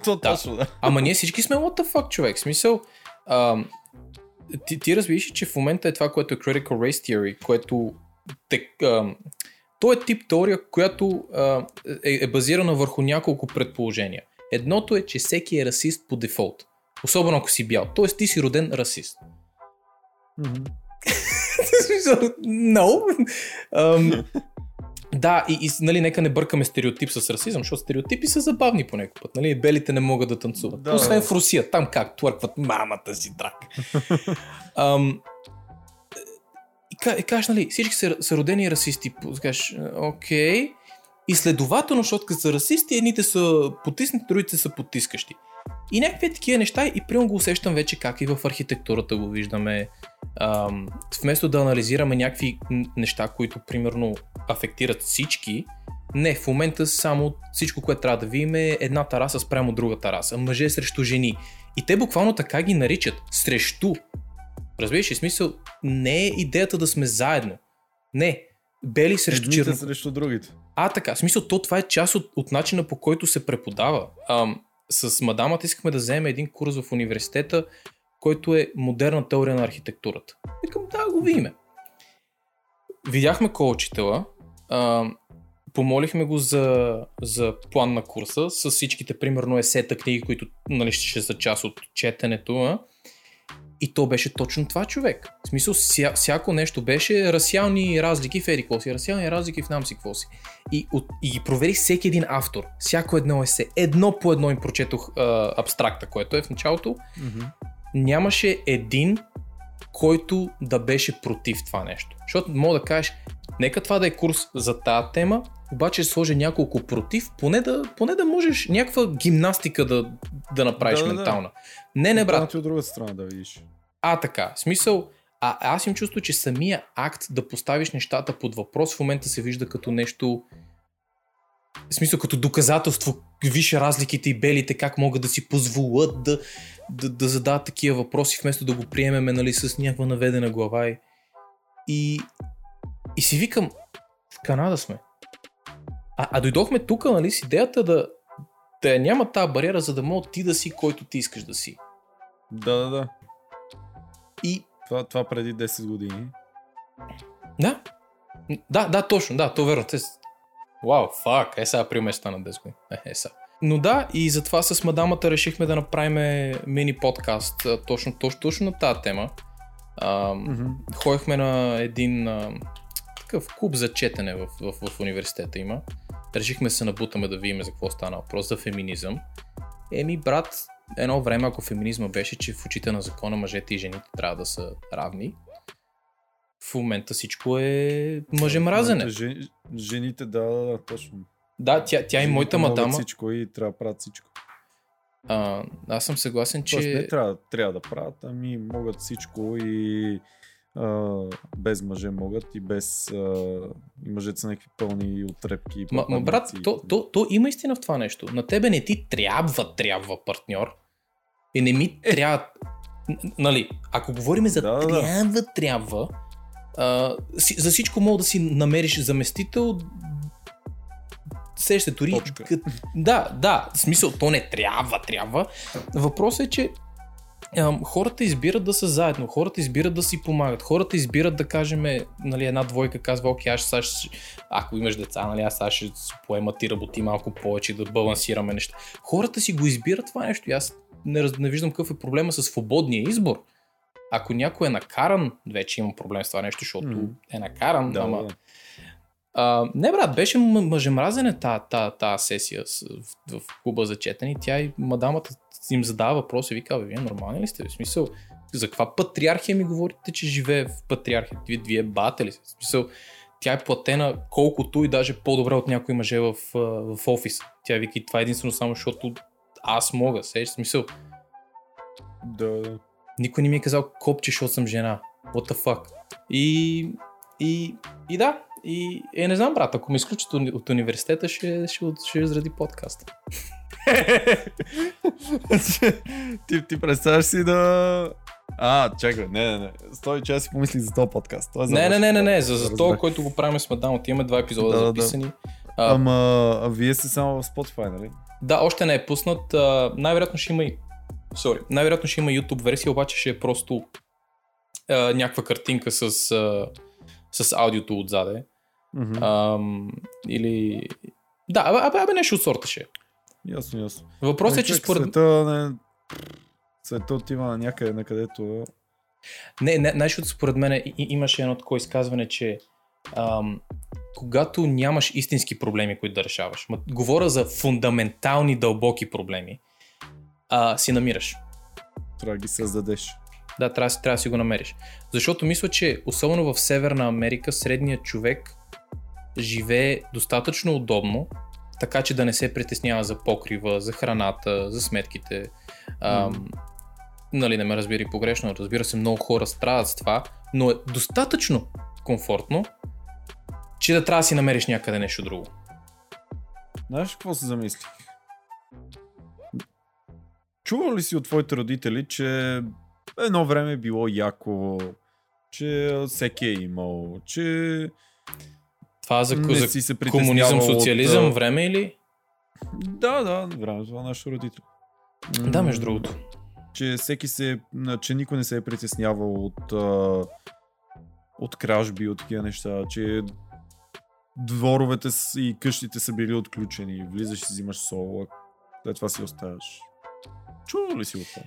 То, Да. точно, да. Ама ние всички сме what the fuck, човек. Смисъл, ам, ти, ти разбираш, че в момента е това, което е Critical Race Theory, което те, ам, то е тип теория, която а, е, е базирана върху няколко предположения. Едното е, че всеки е расист по дефолт. Особено ако си бял. Тоест ти си роден расист. Смисъл, no. Ам, да, и, и нали, нека не бъркаме стереотип с расизъм, защото стереотипи са забавни по някой път. Нали? Белите не могат да танцуват. Да. Освен в Русия, там как твъркват мамата си драк. Ка- и кажеш, нали, всички са, са родени расисти. Кажеш, окей. И следователно, защото като са расисти, едните са потиснати, другите са потискащи. И някакви такива неща, и прием го усещам вече как и в архитектурата го виждаме. Ам, вместо да анализираме някакви неща, които примерно афектират всички, Не, в момента само всичко, което трябва да видим е едната раса спрямо другата раса. Мъже срещу жени. И те буквално така ги наричат. Срещу. Разбираш ли смисъл? Не е идеята да сме заедно. Не. Бели срещу черно. срещу другите. А, така. Смисъл, то това е част от, от начина по който се преподава. Ам, с мадамата искахме да вземем един курс в университета, който е модерна теория на архитектурата. Викам, да, го видиме. Видяхме кой учителя, помолихме го за, за план на курса с всичките, примерно, есета книги, които нали, ще са част от четенето. А? И то беше точно това човек. В смисъл, ся, всяко нещо беше расиални разлики в еди какво си, расиални разлики в нам си какво си. И, от, и ги проверих всеки един автор, всяко едно есе. Едно по едно им прочетох а, абстракта, което е в началото. Нямаше един, който да беше против това нещо. Защото мога да кажеш, нека това да е курс за тази тема, обаче сложи няколко против, поне да, поне да можеш някаква гимнастика да, да направиш Да, да, да. ментална. Не, не, брат. Брат. от другата страна да видиш. А, така. Смисъл, а аз им чувство, че самия акт да поставиш нещата под въпрос в момента се вижда като нещо. В смисъл, като доказателство, виж разликите и белите, как могат да си позволят да, да, да задават такива въпроси, вместо да го приемеме нали, с някаква наведена глава. И, и, и си викам, в Канада сме. А, а дойдохме тук нали, с идеята да, да я няма тази бариера, за да мога ти да си който ти искаш да си. Да, да, да. И Това, това преди 10 години. Да. Да, да, точно, да, то верно. Те... с- Вау, фак, е сега при места на 10 години. Е, е сега. Но да, и затова с мадамата решихме да направим мини подкаст точно, точно, точно на тази тема. А, ходихме на един а, такъв клуб за четене в, в, в университета има. Решихме се набутаме да видим за какво стана въпрос, за феминизъм. Еми, брат, едно време, ако феминизма беше, че в очите на закона мъжете и жените трябва да са равни, в момента всичко е мъжемразене. Жен, жените, да, да, да, точно. Да, тя, тя и моята мадама. всичко и трябва да правят всичко. А, аз съм съгласен, Че... Тоест не трябва, трябва да правят, ами могат всичко и а, без мъже могат и без а, и мъжете са някакви пълни отрепки. Ма, ма брат, то, то, то има истина в това нещо. На тебе не ти трябва, трябва партньор. И не ми трябва... Н- Нали, ако говорим за Да, да, да. трябва, трябва, а, си, за всичко мога да си намериш заместител. Сеща дори. Точка. Да, да, в смисъл, то не трябва, трябва. Въпросът е, че хората избират да са заедно, хората избират да си помагат, хората избират да кажем, нали, една двойка казва, окей, аз сега ако имаш деца, нали, аз сега ще поема ти работи малко повече, да балансираме неща. Хората си го избират това нещо и аз не, раз- не виждам какъв е проблема с свободния избор. Ако някой е накаран, вече имам проблем с това нещо, защото Мгм. е накаран, Да, ама... да. А, не брат, беше мъжемразене тази та, та сесия в, в клуба за четене и тя и мадамата им задава въпроси и вика, бе, вие нормални ли сте? В смисъл, за каква патриархия ми говорите, че живее в патриархия? Вие, вие бате ли? В смисъл, тя е платена колкото и даже по-добре от някои мъже в, в офис. Тя вика това е единствено само защото аз мога. Сеш, смисъл, да, никой не ми е казал копче, защото съм жена. What the fuck? И, и, и да, и е, не знам, брат, ако ме изключат от, университета, ще, ще, ще заради подкаст. Ти, ти представяш си да... А, чакай, не, не, не. Стой, че аз си помислих за този подкаст. Той е Не, не, не, не, не, за, за това, който го правим с Мадам, имаме два епизода Да, да, да. записани. А, Ама, а вие сте само в Spotify, нали? Да, още не е пуснат. А, най-вероятно ще има и... Sorry. Най-вероятно ще има YouTube версия, обаче ще е просто а, някаква картинка с, а, с аудиото отзаде. Мгм. Ам, или... Да, абе, абе нещо от сорта ще е. Ясно, ясно. Въпросът е, Ами, че човек, според... Света, не... света отива някъде, на където... Не, не, нещо според мен имаше едно такова изказване, че ам, когато нямаш истински проблеми, които да решаваш, ма, говоря за фундаментални, дълбоки проблеми, а, си намираш. Трябва да ги създадеш. Да, трябва, трябва да си го намериш. Защото мисля, че особено в Северна Америка средният човек живее достатъчно удобно, така че да не се притеснява за покрива, за храната, за сметките. Ам, нали, не ме разбира погрешно, разбира се, много хора страдат с това, но е достатъчно комфортно, че да трябва да си намериш някъде нещо друго. Знаеш какво се замислих? Чувал ли си от твоите родители, че едно време е било яко, че всеки е имал, че Това за, не за си се комунизъм, социализъм, от, време или? Да, да, времето на нашите родители. Да, М, между другото. Че всеки се, че никой не се е притеснявал от, от кражби, от такива неща, че дворовете и къщите са били отключени, влизаш и взимаш сол, а след това си оставяш. Чувал ли си от това?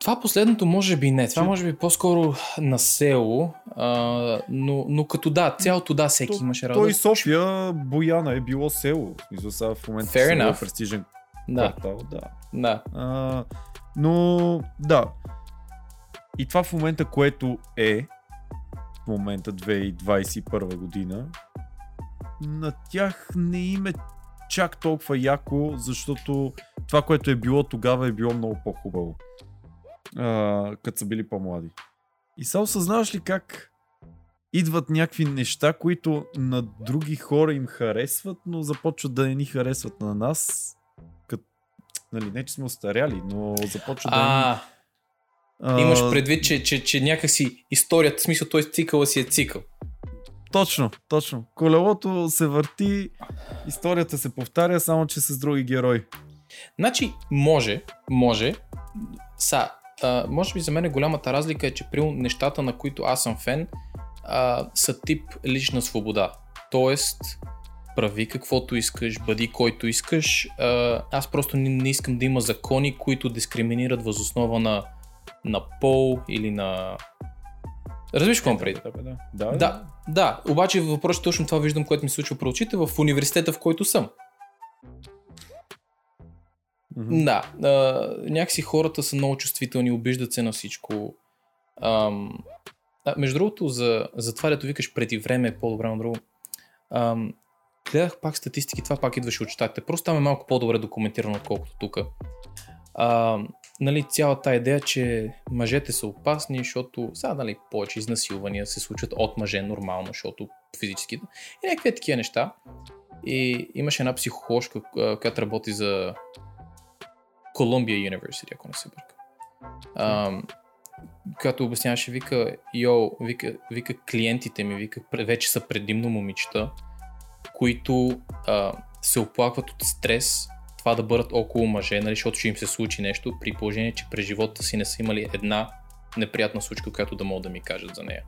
Това последното може би не. Това може би по-скоро на село, а, но, но като да, цялото да, всеки То- имаше Той работа. и София, Бояна е било село. Сега в момента Fair село е престижен Да, квартал, да. да. А, но да. И това в момента, което е в момента 2021 година, на тях не им е чак толкова яко, защото това, което е било тогава е било много по-хубаво. А, като са били по-млади. И сега осъзнаваш ли как идват някакви неща, които на други хора им харесват, но започват да не ни харесват на нас. Кът... Нали, не че сме остаряли, но започват да ни... А, А, имаш предвид, че, че, че някакси историята, в смисъл, той цикъла си е цикъл. Точно, точно. Колелото се върти, историята се повтаря, само че с други герои. Значи, може, може, са, а, може би за мен голямата разлика е, че при нещата, на които аз съм фен, а, са тип лична свобода. Тоест, прави каквото искаш, бъди който искаш. А, аз просто не, не искам да има закони, които дискриминират възоснова на, на пол или на... Разбираш какво предвид? Да, бе, да. да, Да, да, обаче въпросът е точно това виждам, което ми се случва при очите в университета, в който съм. Мгм. Да, а, някакси хората са много чувствителни, обиждат се на всичко. Ам, а, между другото, за, за това, дето викаш преди време е по-добре на друго. Ам, гледах пак статистики, това пак идваше от щатите. Просто там е малко по-добре документирано, отколкото тук. Нали, цялата идея, че мъжете са опасни, защото сега нали, повече изнасилвания се случват от мъже нормално, защото физически. И някакви такива неща. И имаше една психоложка, която работи за Columbia University, ако не се бърка. Ам, която обясняваше, вика, йо, вика, вика, клиентите ми, вика, вече са предимно момичета, които а, се оплакват от стрес, това да бъдат около мъже, нали, защото ще им се случи нещо, при положение, че през живота си не са имали една неприятна случка, която да могат да ми кажат за нея.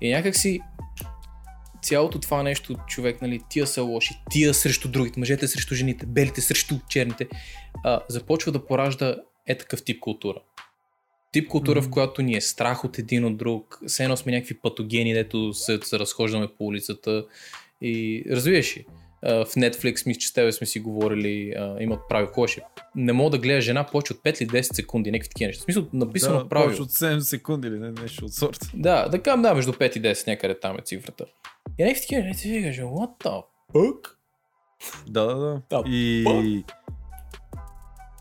И някакси цялото това нещо, човек, нали, тия са лоши, тия срещу другите, мъжете срещу жените, белите срещу черните, а, започва да поражда е такъв тип култура. Тип култура, Мгм. в която ни е страх от един от друг, все едно сме някакви патогени, дето се, се разхождаме по улицата и развиеш ли? В Netflix, мисля, че с тебе сме си говорили, а, имат правило, какво ще? Не мога да гледа жена повече от 5 или 10 секунди, някакви такива неща. В смисъл, написано да, правило. повече от 7 секунди или не, нещо от сорта. Да, да кажем, да, между 5 и 10 някъде там е цифрата. И някакви такива си викаш, what the fuck? Да, да, да. Да, И...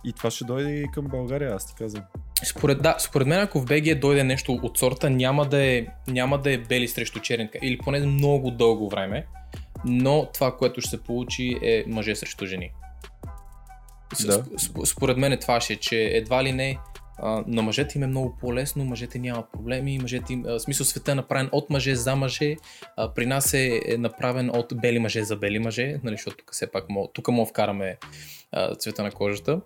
И това ще дойде и към България, аз ти казвам. Според, да, според мен, ако в БГ дойде нещо от сорта, няма да е, няма да е бели срещу черни, така, или поне много дълго време, но това, което ще се получи е мъже срещу жени. Да. сп, според мен това ще е, че едва ли не а, на мъжете им е много по-лесно, мъжете нямат проблеми, мъжете им, а, в смисъл света е направен от мъже за мъже, а, при нас е, е направен от бели мъже за бели мъже, нали, защото тук все пак мога, тук мога вкараме а, цвета на кожата.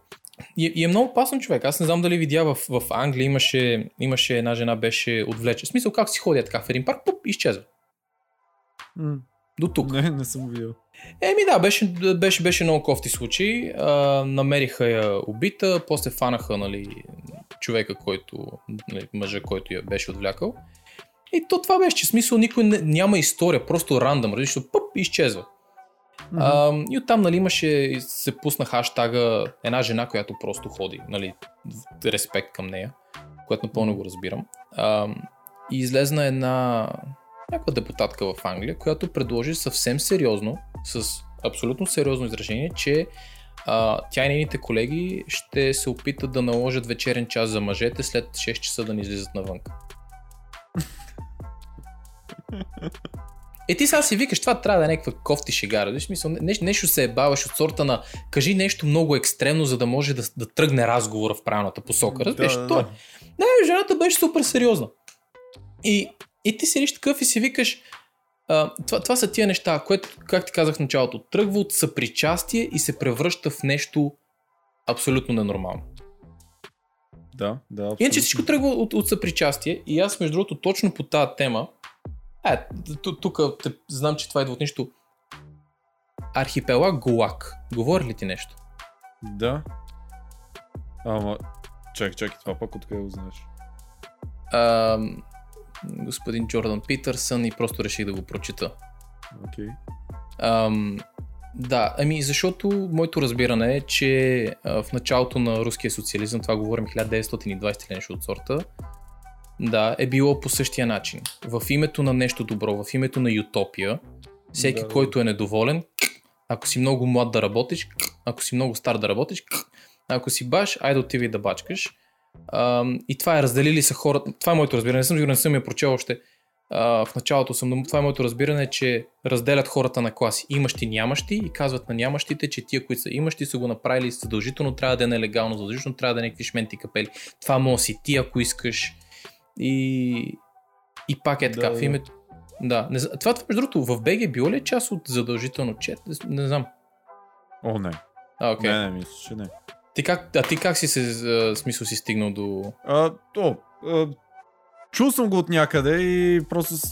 И, и е много опасно човек. Аз не знам дали видя в, в Англия имаше, имаше една жена беше отвлечена. В смисъл как си ходя така в един парк, пуп, изчезва. М, До тук. Не, не съм видял. Еми да, беше, беше, беше много кофти случай. А, намериха я убита, после фанаха нали, човека, който, нали, мъжа, който я беше отвлякал. И то това беше, че смисъл никой не, няма история, просто рандъм, различно, пъп, изчезва. Мгм. А, и оттам нали, имаше, се пусна хаштага една жена, която просто ходи, нали, респект към нея, което напълно го разбирам. А, и излезна една някаква депутатка в Англия, която предложи съвсем сериозно, с абсолютно сериозно изражение, че а, тя и нейните колеги ще се опитат да наложат вечерен час за мъжете след 6 часа да не излизат навън. Е, ти сега си викаш, това трябва да е някаква кофти шегара. В смисъл, нещо, нещо се е баваш от сорта на кажи нещо много екстремно, за да може да, да тръгне разговора в правилната посока. Разбираш, Да, да, той. да. Не, жената беше супер сериозна. И, и ти седиш такъв и си викаш, а, това, това са тия неща, което, как ти казах в началото, тръгва от съпричастие и се превръща в нещо абсолютно ненормално. Да, да. Иначе абсолютно. всичко тръгва от, от съпричастие и аз между другото точно по тази тема, е, ту- тук знам, че това идва от нещо, архипелаг Голак. Говори ли ти нещо? Да. Ама, чакай, чакай, това пък откъде го знаеш? А, господин Джордан Питърсън и просто реших да го прочита. Ам, да, ами защото моето разбиране е, че а, в началото на руския социализъм, това говорим 1920 или нещо от сорта, да, е било по същия начин. В името на нещо добро, в името на ютопия, всеки, Да, да. който е недоволен, ако си много млад да работиш, ако си много стар да работиш, ако си баш, айде отивай да бачкаш. И това е разделили са хората. Това е моето разбиране. Не съм сигурен, не съм я прочел още. А, в началото съм, но това е моето разбиране, че разделят хората на класи. Имащи, нямащи и казват на нямащите, че тия, които са имащи, са го направили задължително, трябва да е нелегално, задължително трябва да е някакви шменти капели. Това може си ти, ако искаш. И, и пак е така. Да, в името. Да, не, това, това, между другото, в БГ било ли е част от задължително чет? Не, не знам. О, не. А, окей. Не, не, мисля, че не. Ти как, а ти как си се, а, смисъл си стигнал до... А, то, а, чул съм го от някъде и просто с,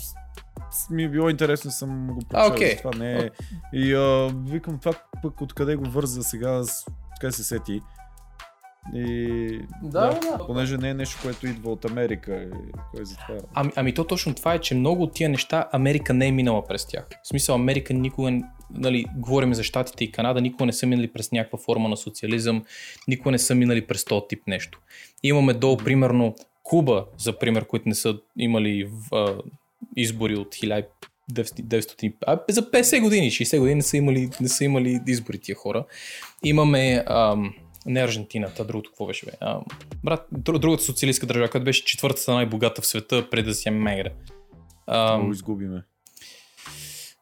с, ми е било интересно, съм го прочел. окей. Това не е. И а, викам това пък откъде го върза сега, с- така се сети. И Да, да. понеже не е нещо, което идва от Америка. и Кой за това? Ами, ами то точно това е, че много от тия неща Америка не е минала през тях. В смисъл Америка никога, нали, говорим за Штатите и Канада, никога не са минали през някаква форма на социализъм, никога не са минали през този тип нещо. Имаме долу, примерно, Куба, за пример, които не са имали в, а, избори от 1900, а, за 50 години, 60 години не са имали, не са имали избори тия хора. Имаме ам, не Аржентина, та другото какво беше бе? Ам, брат, друг, другата социалистка държава, която беше четвъртата най-богата в света преди да си е мегре. Ам, изгубиме.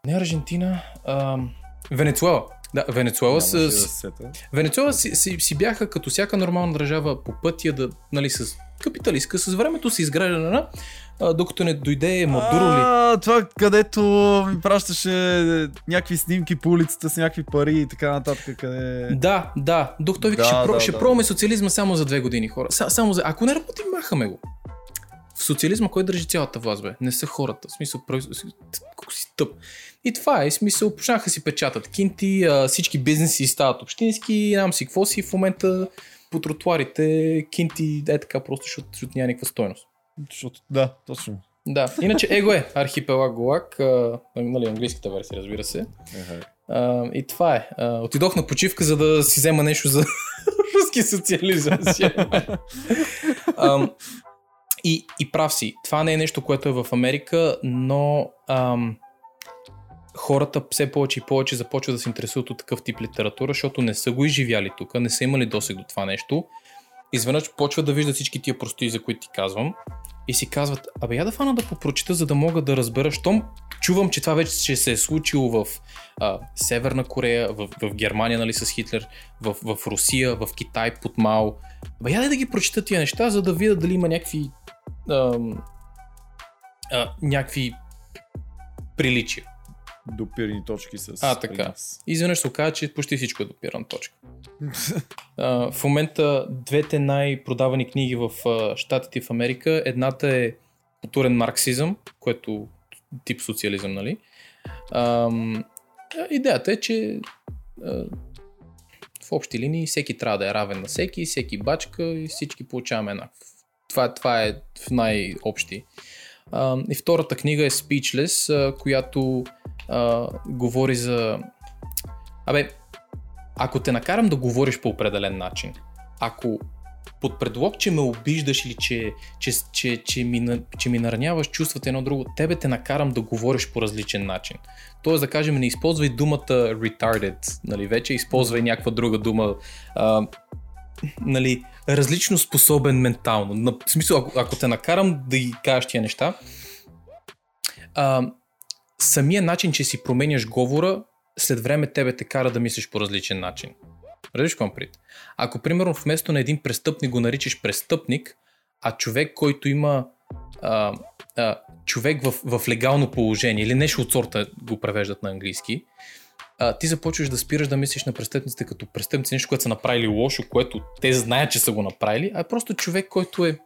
не Аржентина, ам, Венецуела. Да, Венецуела, да с, сета. Венецуела си, си, си, бяха като всяка нормална държава по пътя да, нали, с капиталистка, с времето се изгражда, а, докато не дойде Мадуро ли. А, това където ми пращаше някакви снимки по улицата с някакви пари и така нататък. Къде... Да, да. Докато той вика, Да, ще, про, да, ще да. пробваме социализма само за две години, хора. Са, само за... Ако не работим, махаме го. В социализма кой държи цялата власт, бе? Не са хората. В смисъл, колко си тъп. И това е, в смисъл, почнаха си печатат кинти, всички бизнеси стават общински, нямам си какво си в момента по тротуарите, кинти, е така просто, защото, защото няма никаква стойност. Защото, да, точно. Да, иначе его е Архипелаг Голак, а, нали, английската версия, разбира се. А, и това е. А, отидох на почивка, за да си взема нещо за руски социализъм. Ам, и, и прав си. Това не е нещо, което е в Америка, но ам, хората все повече и повече започват да се интересуват от такъв тип литература, защото не са го изживяли тук, не са имали досег до това нещо. Изведнъж почват да виждат всички тия прости, за които ти казвам, и си казват, абе я да фана да попрочита, за да мога да разбера, щом чувам, че това вече ще се е случило в а, Северна Корея, в, в Германия, нали, с Хитлер, в, в Русия, в Китай под Мао. Бе, я да ги прочита тия неща, за да видя дали има някакви ам, а, някакви приличия. Допирни точки с... А, така. изведнъж се оказа, че почти всичко е допирана точка. А, в момента двете най-продавани книги в а, Штатите в Америка, едната е културен марксизъм, което тип социализъм, нали? А, идеята е, че а, в общи линии всеки трябва да е равен на всеки, всеки бачка и всички получаваме еднакво. Това, това е в най-общи. И втората книга е Speechless, която а, говори за... Абе, ако те накарам да говориш по определен начин, ако под предлог, че ме обиждаш или че, че, че, че, ми, че ми нараняваш чувствата едно друго, тебе те накарам да говориш по различен начин. Тоест да кажем, не използвай думата retarded, нали, вече използвай някаква друга дума, а, нали, различно способен ментално. На, в смисъл, ако, ако те накарам да ги кажеш тия неща, а, самия начин, че си променяш говора, след време тебе те кара да мислиш по различен начин. Разбираш пред? Ако, примерно, вместо на един престъпник го наричаш престъпник, а човек, който има а, а, човек в, в легално положение или нещо от сорта го превеждат на английски, а, ти започваш да спираш да мислиш на престъпниците като престъпници, нещо, което са направили лошо, което те знаят, че са го направили, а е просто човек, който е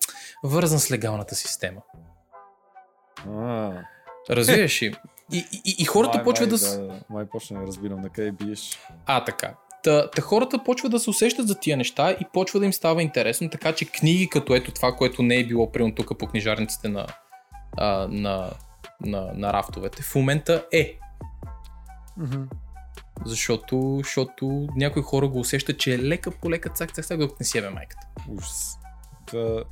вързан с легалната система. А, Разбираш ли? И, и, и хората май, почват май, да... да... Май почна да разбирам на къде биеш. А, така. Та, та хората почват да се усещат за тия неща и почва да им става интересно, така че книги като ето това, което не е било примерно тук по книжарниците на, а, на, на, на рафтовете, в момента е. Защото, защото някои хора го усещат, че е лека по лека цак, цак, цак, докато не си ебе майката. Ужас. Та,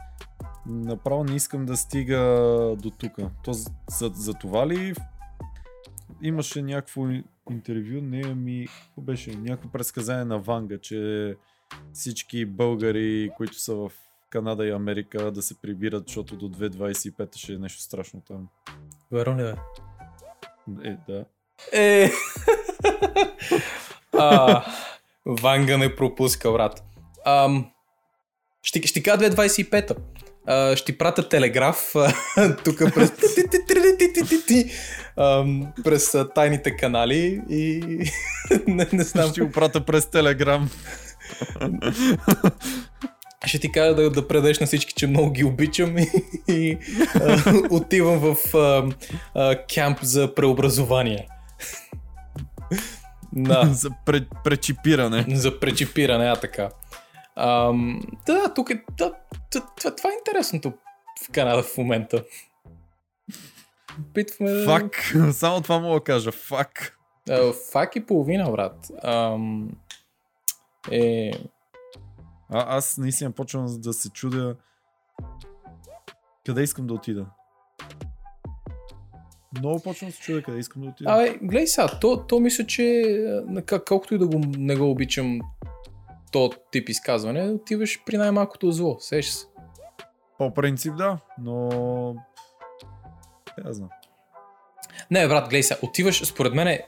направо не искам да стига до тук. То за, за, за това ли имаше някакво интервю, не ми, беше, някакво предсказание на Ванга, че всички българи, които са в Канада и Америка да се прибират, защото до 2025 ще е нещо страшно там. Верно ли бе? Е, да. Е. а, Ванга не пропуска, брат. Ам, ще, ще кажа 2025-та. А, ще ти пратя телеграф тук през, ам, през а, тайните канали и не, не знам. Ще го прата през Телеграм. Ще ти кажа да, да предеш на всички, че много ги обичам и, и а, отивам в а, а, кемп за преобразование. Да. за пре, пречипиране. За пречипиране, а така. Ам, да, тук е. Да, това, това, това е интересното в Канада в момента. Опитваме Фак. Само това мога да кажа. Фак. Фак и половина, брат. Ам, е, А, аз наистина почвам да се чудя къде искам да отида. Много почвам да се чудя къде искам да отида. Абе, гледай сега, то, то мисля, че колкото и да го, не го обичам то тип изказване, отиваш при най-малкото зло, сеш се. По принцип да, но... Я знам. Не, брат, гледай сега, отиваш, според мен, е,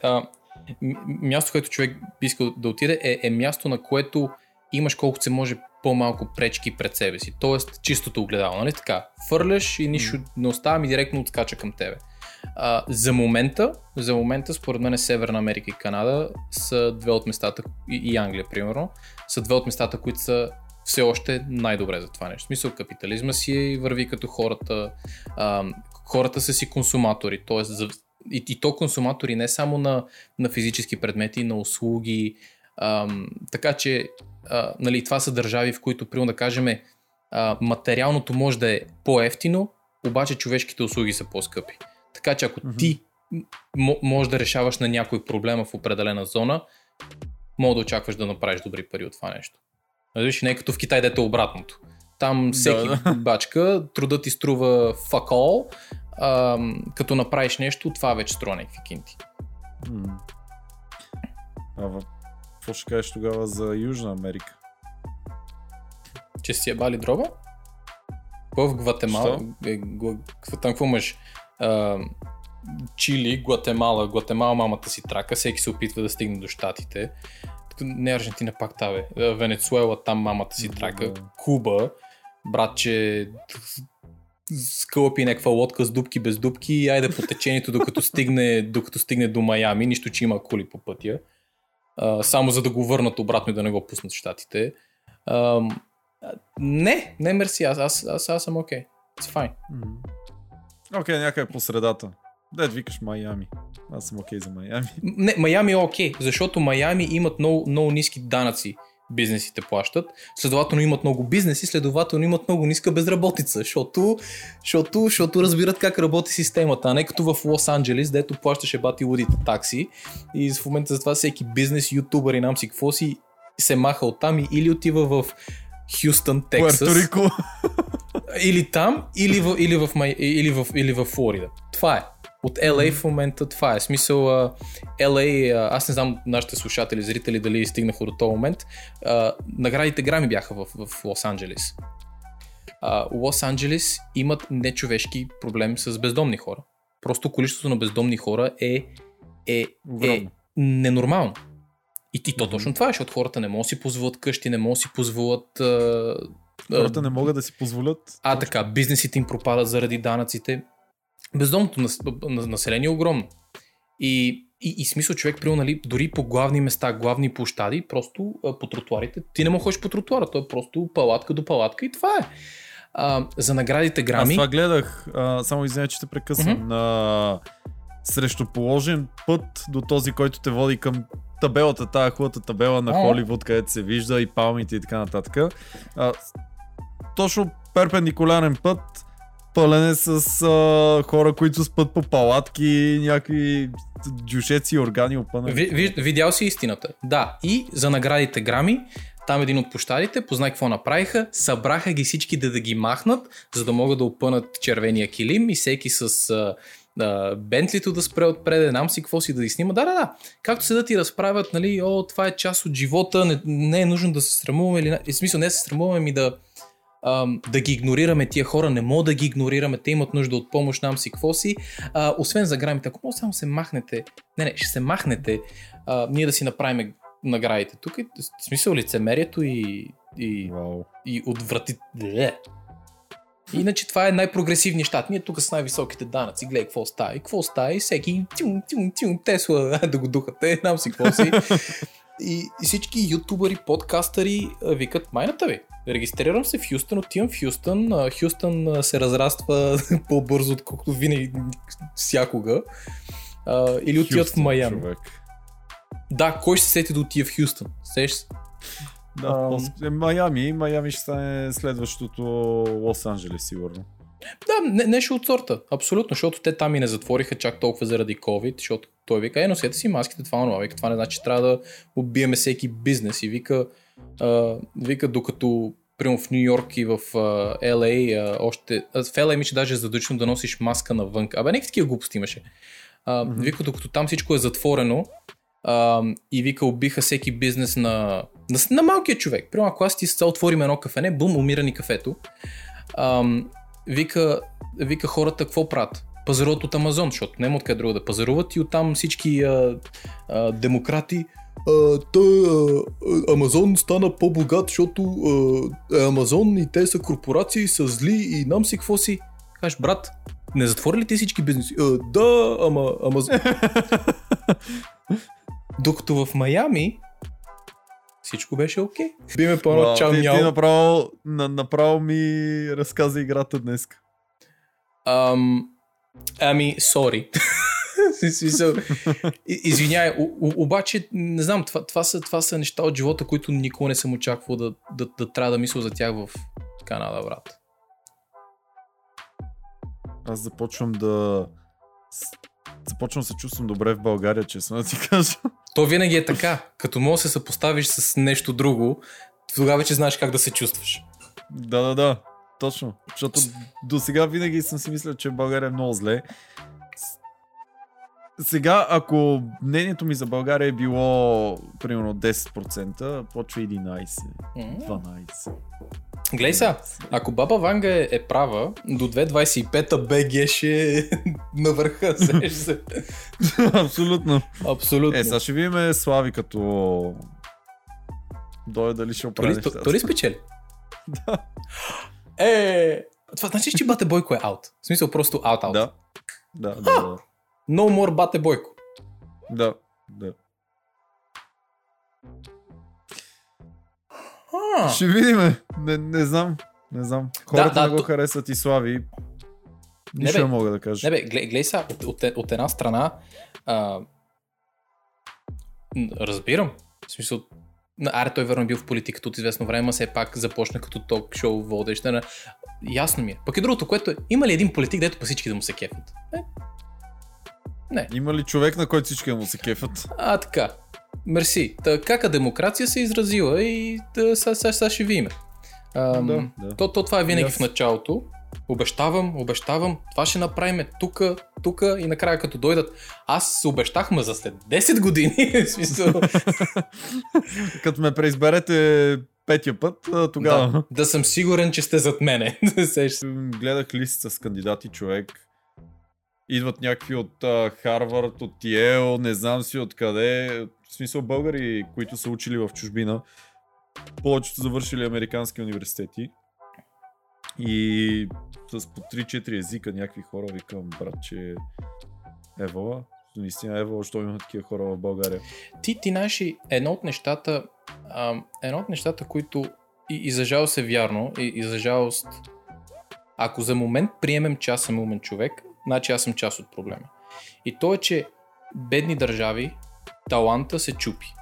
място, където човек би искал да отиде, е, е място, на което имаш колкото се може по-малко пречки пред себе си. Тоест, чистото огледало, нали така? Фърляш и нищо не остава и директно отскача към тебе. А, за момента, за момента, според мен, Северна Америка и Канада са две от местата, и, и Англия, примерно, са две от местата, които са все още най-добре за това нещо. В смисъл, капитализма си върви като хората, а, хората са си консуматори, т.е. За, и, и то консуматори не само на, на физически предмети, на услуги, ам, така че а, нали, това са държави, в които, примерно да кажем, а, материалното може да е по-ефтино, обаче човешките услуги са по-скъпи. Така че ако Мгм. ти м- можеш да решаваш на някой проблема в определена зона, мога да очакваш да направиш добри пари от това нещо. Разбираш, не е като в Китай, дето е обратното. Там всеки Да, да. бачка, трудът ти струва all, ам, като направиш нещо, това вече струва някакви кинти. А в... какво ще кажеш тогава за Южна Америка? Че си е бали дроба? В Гватемала? Е, там какво имаш? А, Чили, Гватемала, Гватемала мамата си трака, всеки се опитва да стигне до щатите. Не Аржентина пак таве. А, Венецуела, там мамата си трака. Куба, братче, скълъпи някаква лодка с дубки без дубки и айде по течението, докато стигне, докато стигне до Майами, нищо, че има коли по пътя. А, само за да го върнат обратно и да не го пуснат в щатите. А, не, не мерси, аз, аз, аз, аз съм окей. Okay. It's fine. Окей, okay, някъде по средата. Дед викаш Майами. Аз съм окей за Майами. Не, Майами е окей, защото Майами имат много, много ниски данъци бизнесите плащат, следователно имат много бизнеси, следователно имат много ниска безработица, защото, защото, защото разбират как работи системата, а не като в Лос Анджелес, дето плащаше бати лудите такси и в момента за това всеки бизнес, ютубър и нам си какво си се маха оттам и или отива в Хюстън, Тексас, или там, или в, или в, или в, или в Флорида. Това е. От LA в момента това е. Смисъл, а, LA, а, аз не знам нашите слушатели, зрители дали стигнаха до този момент, а, наградите Грами бяха в, в Лос Анджелес. А, Лос Анджелес имат нечовешки проблеми с бездомни хора. Просто количеството на бездомни хора е, е, е ненормално. И, и то точно това е, защото хората не могат да си позволят къщи, не могат да си позволят... А, Хората не могат да си позволят. а така, бизнесите им пропадат заради данъците. Бездомното нас, на- население е огромно. И, и, и смисъл човек, примерно, нали, дори по главни места, главни площади, просто а, по тротуарите, ти не да ходиш по тротуара, то е просто палатка до палатка и това е. А, за наградите Аз грами, това гледах, а, само извиня, че те прекъсвам, Мгм. на срещу положен път до този, който те води към табелата, тая хубавата табела на. Холивуд, където се вижда и палмите и така нататък. А, точно перпендикулярен път, пълен е с а, хора, които спът по палатки, някакви джушеци и органи опънати. ви, ви, видял си истината. Да, и за наградите грами, там един от площадите, познай какво направиха, събраха ги всички да, да ги махнат, за да могат да опънат червения килим и всеки с а, Бентлито да спре отпред, не знам си какво си да ги снима. Да, да, да. Както седат и разправят, нали, о, това е част от живота, не, не е нужно да се срамуваме или... В смисъл, не да се срамуваме ми да, ам, да ги игнорираме тия хора, не мога да ги игнорираме, те имат нужда от помощ, нам си какво си. А, освен за грамите, ако може само се махнете, не, не, ще се махнете, а, ние да си направим наградите. Тук е в смисъл лицемерието и, и, Вау. и отврати... Иначе това е най-прогресивният щат. Ние тук с най-високите данъци. Гледай какво става. И какво става. И всеки тюн, тюн, тюн, Тесла, да го духате, знам си какво си. И, и всички ютубъри, подкастъри викат майната ви. Регистрирам се в Хюстън, отивам в Хюстън. Хюстън се разраства по-бързо, отколкото винаги всякога. Или отиват в Майами. човек. Да, кой ще се сети да отиде в Хюстън? Сеш се? Да, е, Майами, Майами ще стане следващото Лос Анджелес, сигурно. Да, не, нещо от сорта. Абсолютно, защото те там и не затвориха чак толкова заради COVID, защото той вика, е, носете си маските, това онова. Вика, това не значи, че трябва да убиеме всеки бизнес. И вика, а, вика докато Примерно в Нью Йорк и в uh, LA, а, още... В LA ми, че даже е задължително да носиш маска навън. Абе, някакви такива глупости имаше. А, Мгм. Вика, докато там всичко е затворено а, и вика, убиха всеки бизнес на, на, на малкия човек. Примерно, ако аз ти отворим едно кафене, бум, умира ни кафето. Ам, вика, вика хората какво правят? Пазаруват от Амазон, защото няма откъде друго да пазаруват и оттам всички а, а, демократи а, той, а, Амазон стана по-богат, защото а, е Амазон и те са корпорации, са зли и нам си какво си. Кажеш, брат, не затвори ли ти всички бизнеси? А, да, ама Амазон. Докато в Майами всичко беше окей. Биме по чао ти, ти направо, на, направо ми разказа играта днес. Ам, ами, сори. Извинявай, обаче, не знам, това, това, са, това са неща от живота, които никога не съм очаквал да, да, да трябва да мисля за тях в Канада, брат. Аз започвам да... Започвам да се чувствам добре в България, честно да ти кажа. То винаги е така. Като можеш да се съпоставиш с нещо друго, тогава вече знаеш как да се чувстваш. Да, да, да. Точно. Защото до сега винаги съм си мислял, че България е много зле. Сега, ако мнението ми за България е било примерно 10%, почва 11, М. 12. Глей сега, ако Баба Ванга е, е права, до 2025-та БГ ще е на върха. се. Абсолютно. Абсолютно. Е, сега ще видим Слави като... Дойде дали ще оправи нещата. той ли спечели? Да. Е, това значи, че Бате Бойко е аут. В смисъл просто аут-аут. Да. Да, да, да. No more Бате Бойко. Да, да. Ще видим. Не, не знам. Не знам. Хората да, не го то- харесват и Слави. Нищо бе. не мога да кажа. Не бе, гледай, гледай сега, от, от, от една страна, а, разбирам, в смисъл, аре той верно е бил в политиката от известно време, все пак започна като ток-шоу водещ. На... Ясно ми е. Пък и другото, което е, има ли един политик, дето по всички да му се кефят? Не. Не. Има ли човек, на който всички да му се кефат? А, така. Мерси. Та, кака демокрация се е изразила и да, сега, сега, сега ще видим. Ам, Да, да. То, то това е винаги Аз- в началото. Обещавам, обещавам, това ще направим тука, тука и накрая като дойдат. Аз се обещах, ма за след 10 години. смисъл, Като ме преизберете петия път, тогава. да, да съм сигурен, че сте зад мене. Гледах лист с кандидати човек. идват някакви от а, Харвард, от Йел, не знам си откъде. В смисъл българи, които са учили в чужбина. Повечето завършили американски университети. И с по 3-4 езика някакви хора викам, брат, че Ева, наистина Ева, защо има такива хора в България. Ти, ти знаеш, ли, едно от нещата, а, едно от нещата, които и, и за жалост е вярно, и, и за жалост, ако за момент приемем, че аз съм умен човек, значи аз съм част от проблема. И то е, че бедни държави, таланта се чупи.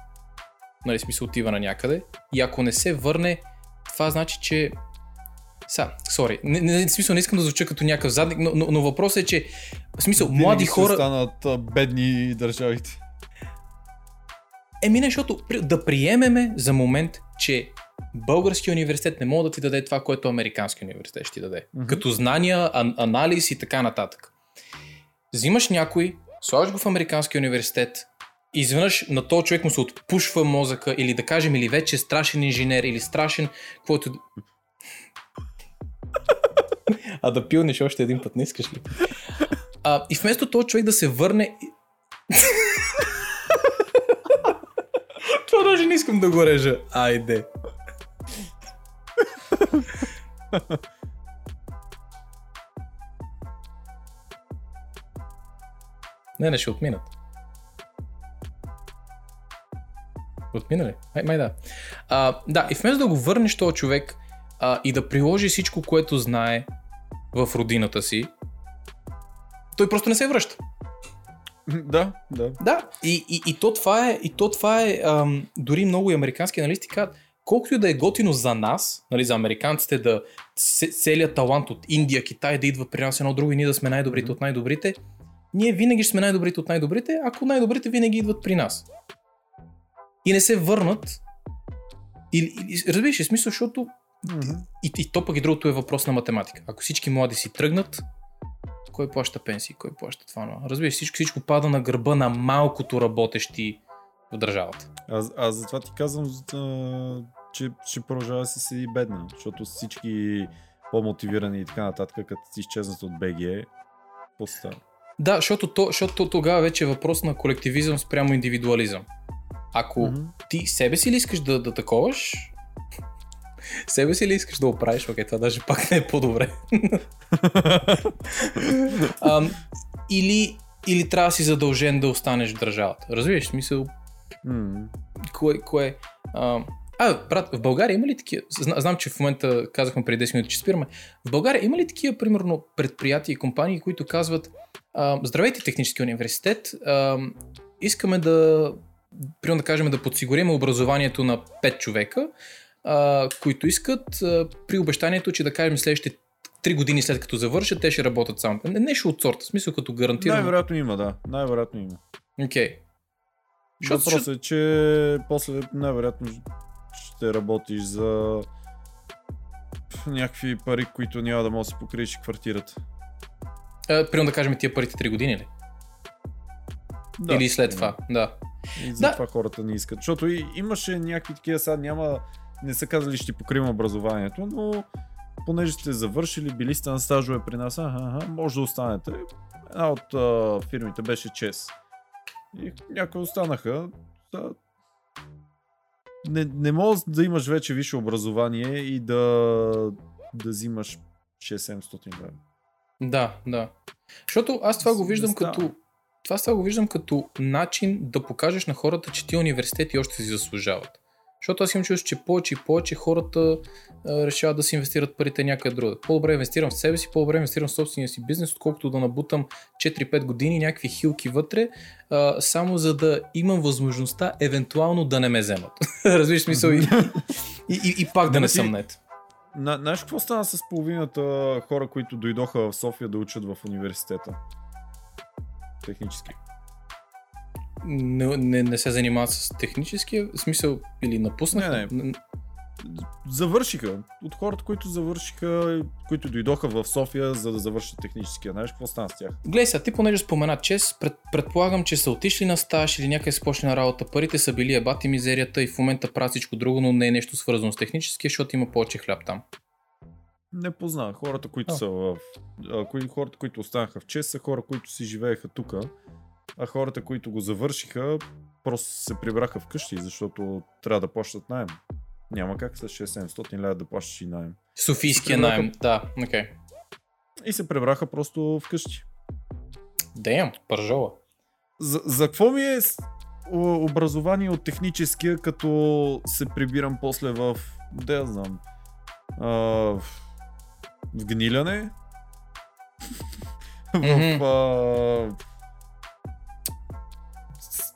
Нали, смисъл отива на някъде. И ако не се върне, това значи, че са, сори, не, не, в смисъл не искам да звуча като някакъв задник, но, но, но въпросът е, че в смисъл, Винаги млади ще хора... станат а, бедни държавите. Еми не, защото да приемеме за момент, че български университет не може да ти даде това, което американски университет ще ти даде. Мгм. Като знания, ан- анализ и така нататък. Взимаш някой, слагаш го в американски университет, изведнъж на този човек му се отпушва мозъка или да кажем, или вече е страшен инженер, или страшен, каквото... а да пилнеш още един път, не искаш ли? А, и вместо този човек да се върне... Това даже не искам да го режа. Айде. Не, не, ще отминат. Отмина ли? Май, май да. А, да, и вместо да го върнеш този човек а, и да приложи всичко, което знае в родината си, той просто не се връща. да, да. Да, и, и, и то това е, и то това е ам, дори много и американски аналисти казват, колкото и да е готино за нас, нали, за американците да целият талант от Индия, Китай да идва при нас едно друго и ние да сме най-добрите от най-добрите, ние винаги ще сме най-добрите от най-добрите, ако най-добрите винаги идват при нас. И не се върнат. Или, или разбираш ли смисъл, защото и, и то пък и другото е въпрос на математика. Ако всички млади си тръгнат, кой плаща пенсии, кой плаща това? Но, разбираш, всичко, всичко пада на гърба на малкото работещи в държавата. Аз, аз затова ти казвам, че ще продължава да си седи бедна, защото всички по-мотивирани и така нататък, като си изчезнат от БГ, какво става? Да, защото, то, защото тогава вече е въпрос на колективизъм спрямо индивидуализъм. Ако Мгм. ти себе си ли искаш да, да таковаш, себе си ли искаш да оправиш, окей, това даже пак не е по-добре. Ам, или, или трябва да си задължен да останеш в държавата. Разбираш, смисъл, М. кое, кое... А, а, брат, в България има ли такива? Зна, знам, че в момента казахме преди 10 минути, че спираме. В България има ли такива, примерно, предприятия и компании, които казват Здравейте, технически университет, а, искаме да, примерно да кажем, да подсигурим образованието на 5 човека, а, които искат, а, при обещанието, че да кажем следващите 3 години след като завършат, те ще работят само. Не, нещо от сорта, в смисъл като гарантирано. Най-вероятно има, да. Най-вероятно има. Окей. Защото- Въпросът е, че после най-вероятно ще работиш за някакви пари, които няма да можеш да си покриеш квартирата. А, примерно да кажем тия парите 3 години ли? Да, Или след това, да. И затова Да. хората не искат. Защото и, имаше някакви такива, сега няма, не са казали ще покрием образованието, но понеже сте завършили, били сте на стажове при нас, аха, аха, може да останете. Една от а, фирмите беше ЧЕС. И някои останаха. Да, не, не можеш да имаш вече висше образование и да, да взимаш 6-700 лева. Да, да. Защото аз това го виждам като... Това това го виждам като начин да покажеш на хората, че тия университети още си заслужават. Защото аз имам чувство, че повече и повече хората а, решават да си инвестират парите някъде друга. По-добре инвестирам в себе си, по-добре инвестирам в собствения си бизнес, отколкото да набутам 4-5 години някакви хилки вътре, а, само за да имам възможността евентуално да не ме вземат. Разбираш смисъл и, и, и, и пак да не Значи, съм нет. На, знаеш какво стана с половината хора, които дойдоха в София да учат в университета? Технически. не, не, не се занимават с техническия смисъл или напуснаха. Не, Завършиха. От хората, които завършиха, които дойдоха в София, за да завършат техническия. Знаеш какво стана с тях? Гледай сега, ти понеже спомена чест, пред, предполагам, че са отишли на стаж или някъде са почне на работа, парите са били ебати мизерията и в момента правят всичко друго, но не е нещо свързано с техническия, защото има повече хляб там. Не познавам. Хората, които А. са в... А, кои, хората, които останаха в ЧЕС са хора, които си живееха тук, а хората, които го завършиха, просто се прибраха вкъщи, защото трябва да плащат найем. Няма как с 6-700 лева да плащаш и найем. Софийския Прибраха- найем, да, окей. Okay. И се прибраха просто вкъщи. Damn, пържола. За, за какво ми е образование от техническия, като се прибирам после в, да знам, а, в, в гниляне? Мгм. в, а,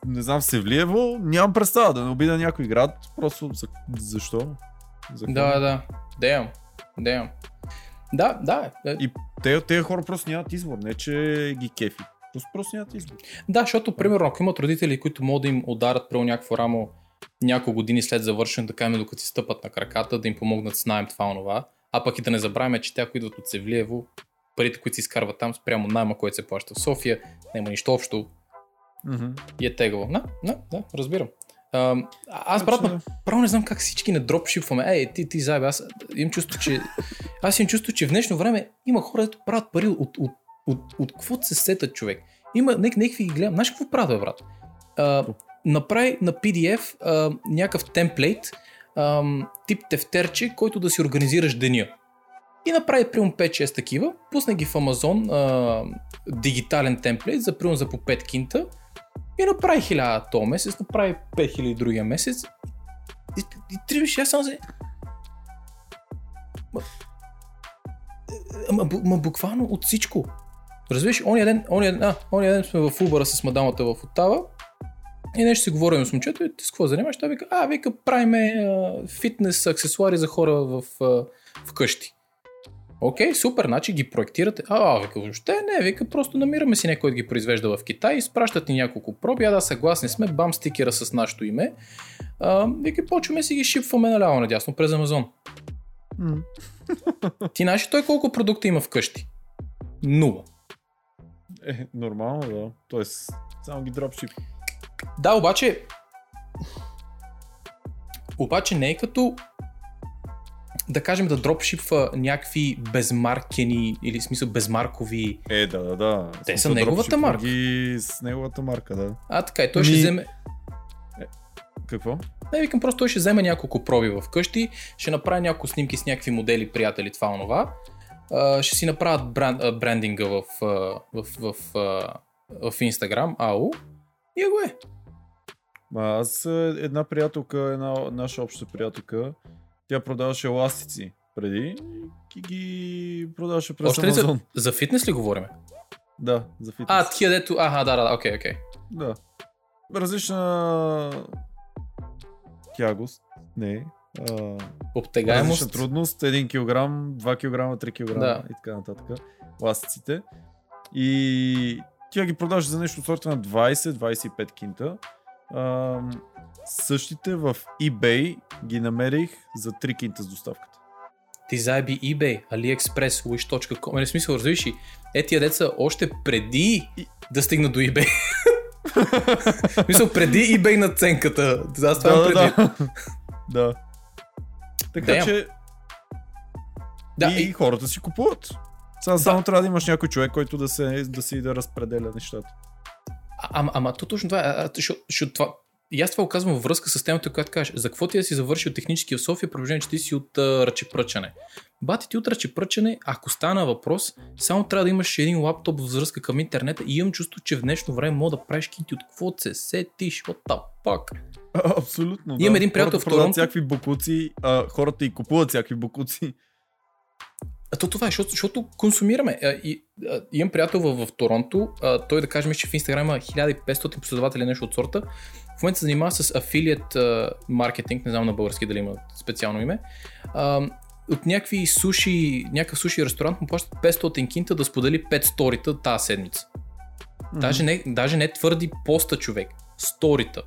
не знам, Севлиево? Нямам представа да не обида някой град. Просто за, защо? За какво? Да, да. Damn. Damn. Да, да. И те, тези хора просто нямат избор, не че ги кефи. Просто, просто нямат избор. Да, защото, примерно, ако имат родители, които могат да им ударят прямо някакво рамо няколко години след завършен, да кажем, докато си стъпат на краката, да им помогнат с найем това онова, а пък и да не забравяме, че те, ако идват от Севлиево, парите, които си изкарват там, спрямо найма, който се плаща в София, няма нищо общо Мгм. и е тегаво. Да, да, да, разбирам. А, аз, брат, Право не знам как всички не дропшипваме. Ей, ти, ти заебе, аз имам чувство, че... Аз имам чувство, че в днешно време има хора, които правят пари от, от, от, от какво се сетат човек. Има нек, някакви ги гледам. Знаеш какво правят, брат? А, направи на PDF а, някакъв темплейт, а, тип тефтерче, който да си организираш деня. И направи примерно 5-6 такива, пусна ги в Amazon а, дигитален темплейт за примерно за по 5 кинта и направи 1000 то месец, направи 5000 другия месец и, и виж, аз само се... Ма, ма, бу- ма, буквално от всичко. Разбираш, ония ден, ония, а, ония ден сме в Убъра с мадамата в Оттава и нещо си говорим с момчето и ти с какво занимаваш? Той вика, а, вика, правиме фитнес аксесуари за хора в, а, вкъщи. Окей, супер, значи ги проектирате. А, а, вика, въобще не, вика, просто намираме си някой да ги произвежда в Китай, изпращат ни няколко проби, а да, съгласни сме, бам стикера с нашето име. А, вика, почваме си ги шипваме наляво надясно през Амазон. Ти знаеш той колко продукта има вкъщи? Нула. Е, нормално, да. Тоест, само ги дропшип. Да, обаче... Обаче не е като да кажем да дропшипва някакви безмаркени или в смисъл безмаркови. Е, да, да, да. Те са неговата марка. Ги с неговата марка, да. А, така и той ще Ми- вземе. Какво? Не, викам, просто той ще вземе няколко проби в къщи, ще направи няколко снимки с някакви модели, приятели, това онова. А, ще си направят бранд, а, брандинга в, в, в, в, в Instagram, АУ. И го е. Ма, аз а, една приятелка, една наша обща приятелка, тя продаваше еластици преди и ги продаваше през Още ли за, Амазон. за фитнес ли говорим? Да, за фитнес. А, тия дето... Аха, да, да, да, окей, окей. Да. Различна тягост. Не. А, Обтегаемост. различна трудност. 1 кг, 2 кг, 3 кг Да. и така нататък. Ластиците. И тя ги продаваше за нещо от сорта на 20-25 кинта. А, същите в eBay ги намерих за 3 кинта с доставката. Ти заеби eBay, AliExpress, Wish.com. Не, в смисъл, разбираш ли, е тия деца още преди да стигнат до eBay. смисъл, преди eBay наценката. Аз това да, преди. да. да. Така Damn. че Да, и, и, хората си купуват. Сега само трябва да имаш някой човек, който да, се, да си да разпределя нещата. а, ама, ама то точно това е. това, и аз това го казвам във връзка с темата, която кажеш. За какво ти да си завършил технически в София, при че ти си от а, ръчепръчане? Бати ти от ръчепръчане, ако стана въпрос, само трябва да имаш един лаптоп в връзка към интернета и имам чувство, че в днешно време мога да правиш кинти от какво се сетиш, what the fuck. А, абсолютно. Имам да. един приятел хората в Торонто. всякакви букуци, а, хората и купуват всякакви букуци. А то това е, защото, защото консумираме. А, И, а, имам приятел в, в Торонто, а, той да кажем, че в Инстаграм има 1500 последователи нещо от сорта. В момента се занимава с афилият маркетинг, не знам на български дали има специално име. А, от някакви суши, някакъв суши ресторант му плащат 500 кинта да сподели 5 сторита тази седмица. Даже не, даже не твърди поста човек. Сторита.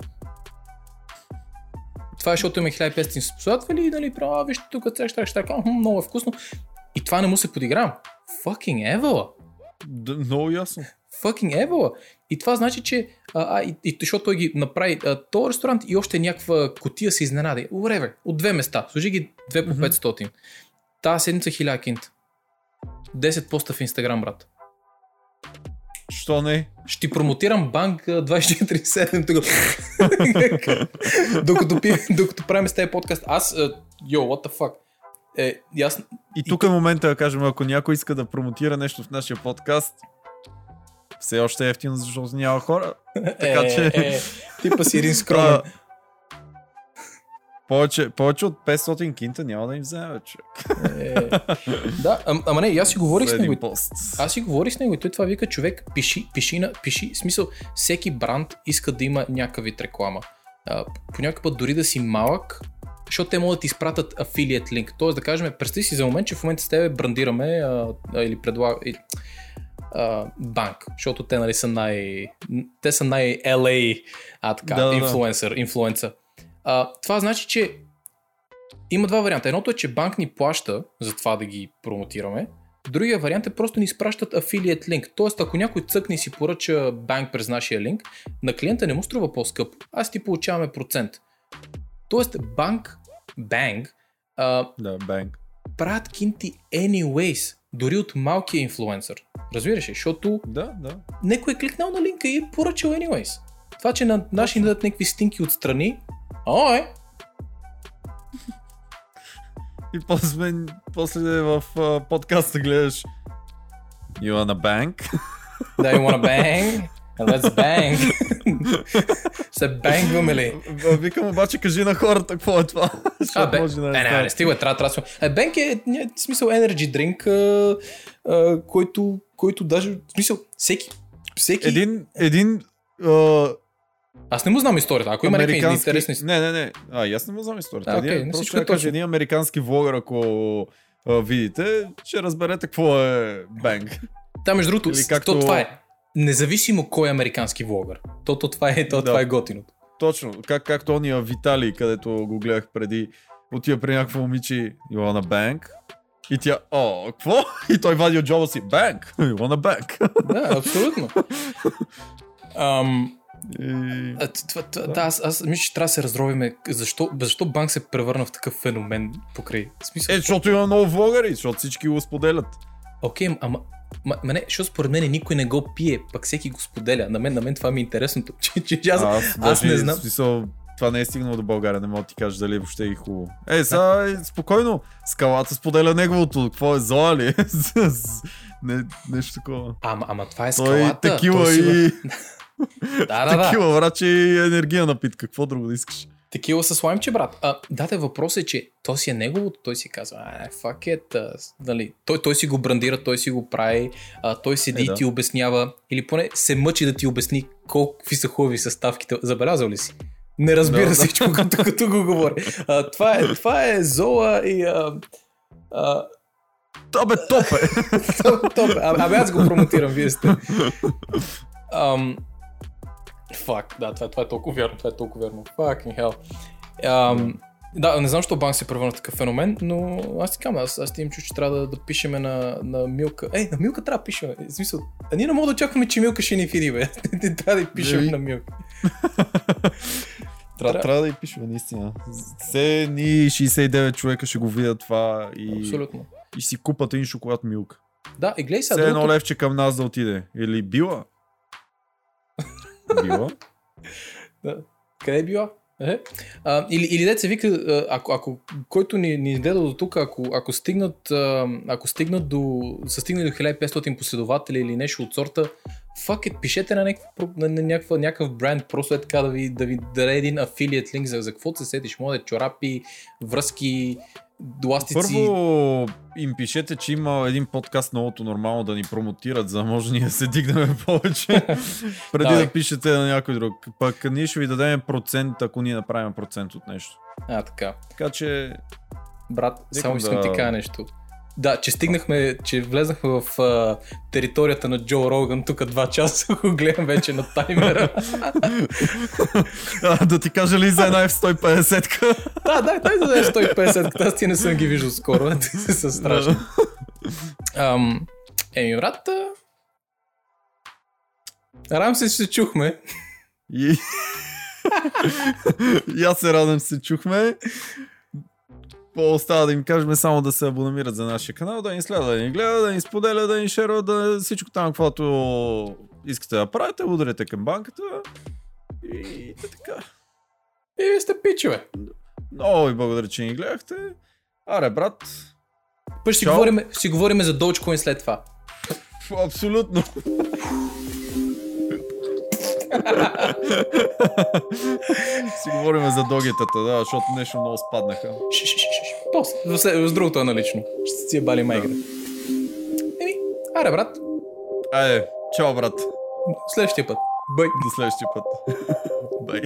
Това е, защото има 1500 последователи и нали, право, а, вижте тук, ще така, хм, много е вкусно. И това не му се подигравам. Fucking евала. Да, много ясно. Fucking евала. И това значи, че а, а, и, и, защото той ги направи а, този ресторант и още някаква котия се изненади. Whatever. От две места. Служи ги две по Мгм. 500. Тази седмица 1000 кинт. 10 поста в Инстаграм, брат. Що не? Ще ти промотирам банк а, 24-7 тук. докато, пи, докато правим с тези подкаст. Аз, йо, what the fuck. Е, и аз, И тук е момента да кажем, ако някой иска да промотира нещо в нашия подкаст, все още е ефтино, защото няма хора. Така е, че- е, типа си един скромен. А, повече, повече от 500 кинта няма да им вземе, човек. Е, да, ам, ама не, аз си говорих с него. пост. Аз си говорих с него и той това вика човек, пиши, пиши, на, пиши, в смисъл, всеки бранд иска да има някакъв вид реклама. А, по някакъв път дори да си малък, защото те могат да ти изпратят афилиет линк. Тоест да кажем, представи си за момент, че в момента с тебе брандираме а, или предлага а, банк, защото те нали са най... Те са най-LA а, така, Да, да, да. инфлуенсър, инфлуенца. А, това значи, че има два варианта. Едното е, че банк ни плаща за това да ги промотираме. Другия вариант е просто ни изпращат афилиет линк. Тоест, ако някой цъкне и си поръча банк през нашия линк, на клиента не му струва по-скъпо. Аз ти получаваме процент. Тоест, банк, банк, а, Да, банк. правят кинти anyways, дори от малкия инфлуенсър. Разбираш ли? Защото Да, да. някой е кликнал на линка и е поръчал anyways. Това, че на наши ни дадат някакви стинки отстрани, е, И после, после в а, подкаста гледаш You wanna bank? да, you wanna Let's bang. Се бангваме ли? Викам обаче, кажи на хората какво е това. А, бе, може да не, не не, стига, трябва, трябва. да Е, Бенк е, в смисъл, energy drink, а, а, който, който даже, в смисъл, всеки, всеки... Един, един а, Аз не му знам историята, ако има някакви американски... интересни... Не, не, не. А, аз не му знам историята. А, един, окей, не просто е кажа, точно. един американски влогър, ако а, видите, ще разберете какво е банк. Да, между другото, както- то това е. Независимо кой е американски влогър. То, то това е, то, Да. това е готиното. Точно, как, както ония Виталий, където го гледах преди, отива при някакво момиче, wanna bank? И тя, о, какво? И той вади от джоба си, банк, you wanna bank? Да, абсолютно. Ам, И... а, това, това, да, аз, аз мисля, че трябва да се разровиме защо, защо банк се превърна в такъв феномен покрай. Смисъл, Е, защото има много влогъри, защото всички го споделят. Окей, ама Ма, ма не, защото според мен никой не го пие, пък всеки го споделя. На мен, на мен това ми е интересното. Че, че, аз, аз, аз не знам. Смисъл, това не е стигнало до България, не мога да ти кажа дали въобще е хубаво. Е, сега е спокойно, скалата споделя неговото, какво е зоа ли? не, нещо такова. Ама, ама това е Той скалата. той си и... Да, да, да. Текила, враче и енергия напитка, какво друго да искаш? Такива с лаймче, брат. А, да, те въпросът е, че то си е неговото, той си казва, а, fuck it, нали, той, той си го брандира, той си го прави, а, той седи Е, и да. ти обяснява, или поне се мъчи да ти обясни колко са хубави съставките. Забелязал ли си? Не разбира Да, да. всичко, като, като го говори. А, това, е, това е Зола и... А, а, Да бе, топ е! топ, топ. А, абе аз го промотирам, вие сте. Ам, Фак, да, това, това е толкова вярно, това е толкова вярно. Fucking hell. Ам, да, не знам, защо банк се превърна в такъв феномен, но аз ти казвам, аз, аз ти им чу, че трябва да, да пишеме на, на Милка. Ей, на Милка трябва да пишеме. В смисъл, а ние не можем да очакваме, че Милка ще ни фиди, бе. трябва да й пишем Еми. на Милка. Трябва, трябва да и пишем, наистина. Все ни 69 човека ще го видят това и, Абсолютно. и си купат един шоколад милк. Да, и гледай сега. Все едно левче към нас да отиде. Или била? Била? Къде е била? Е? А, или, или деца вика, а, ако, ако който ни, ни изгледа до тук, ако, ако стигнат, ако стигнат до, са стигнали до 1500 последователи или нещо от сорта, fuck it, пишете на, някаква, про- на, на някаква, някакъв бренд, просто е така да ви, да ви даде един афилиет линк за, за каквото се сетиш, може да е чорапи, връзки, ластици. Първо им пишете, че има един подкаст новото нормално да ни промотират, за да може ние да се дигнем повече. Преди Давай. да пишете на някой друг. Пък ние ще ви дадем процент, ако ние направим процент от нещо. А, така. Така че Брат, само искам да- ти кажа нещо. Да, че стигнахме, че влезнахме в а, територията на Джо Роган, тук два часа го гледам вече на таймера. а, да ти кажа ли за една F150-ка? да, дай, дай да дадеш 150, като аз ти не съм ги виждал скоро, те са страшни. Ам, еми, брат. Радвам се, че се чухме. И... и аз се радвам, че се чухме. Остава да им кажем само да се абонамират за нашия канал, да ни следва, да ни гледа, да ни споделя, да ни шерва, да всичко там, каквото искате да правите, ударите към банката и така. И вие сте пичове. Много ви благодаря, че ни гледахте. Аре, брат, Пък си говорим, си говорим за Dogecoin след това. Абсолютно. си говорим за догетата, да, защото нещо много спаднаха. После, с другото е налично. Ще си е бали майката. Еми, аре брат, Айде, чао, брат. следващия път. Бъй. До следващия път. Бай.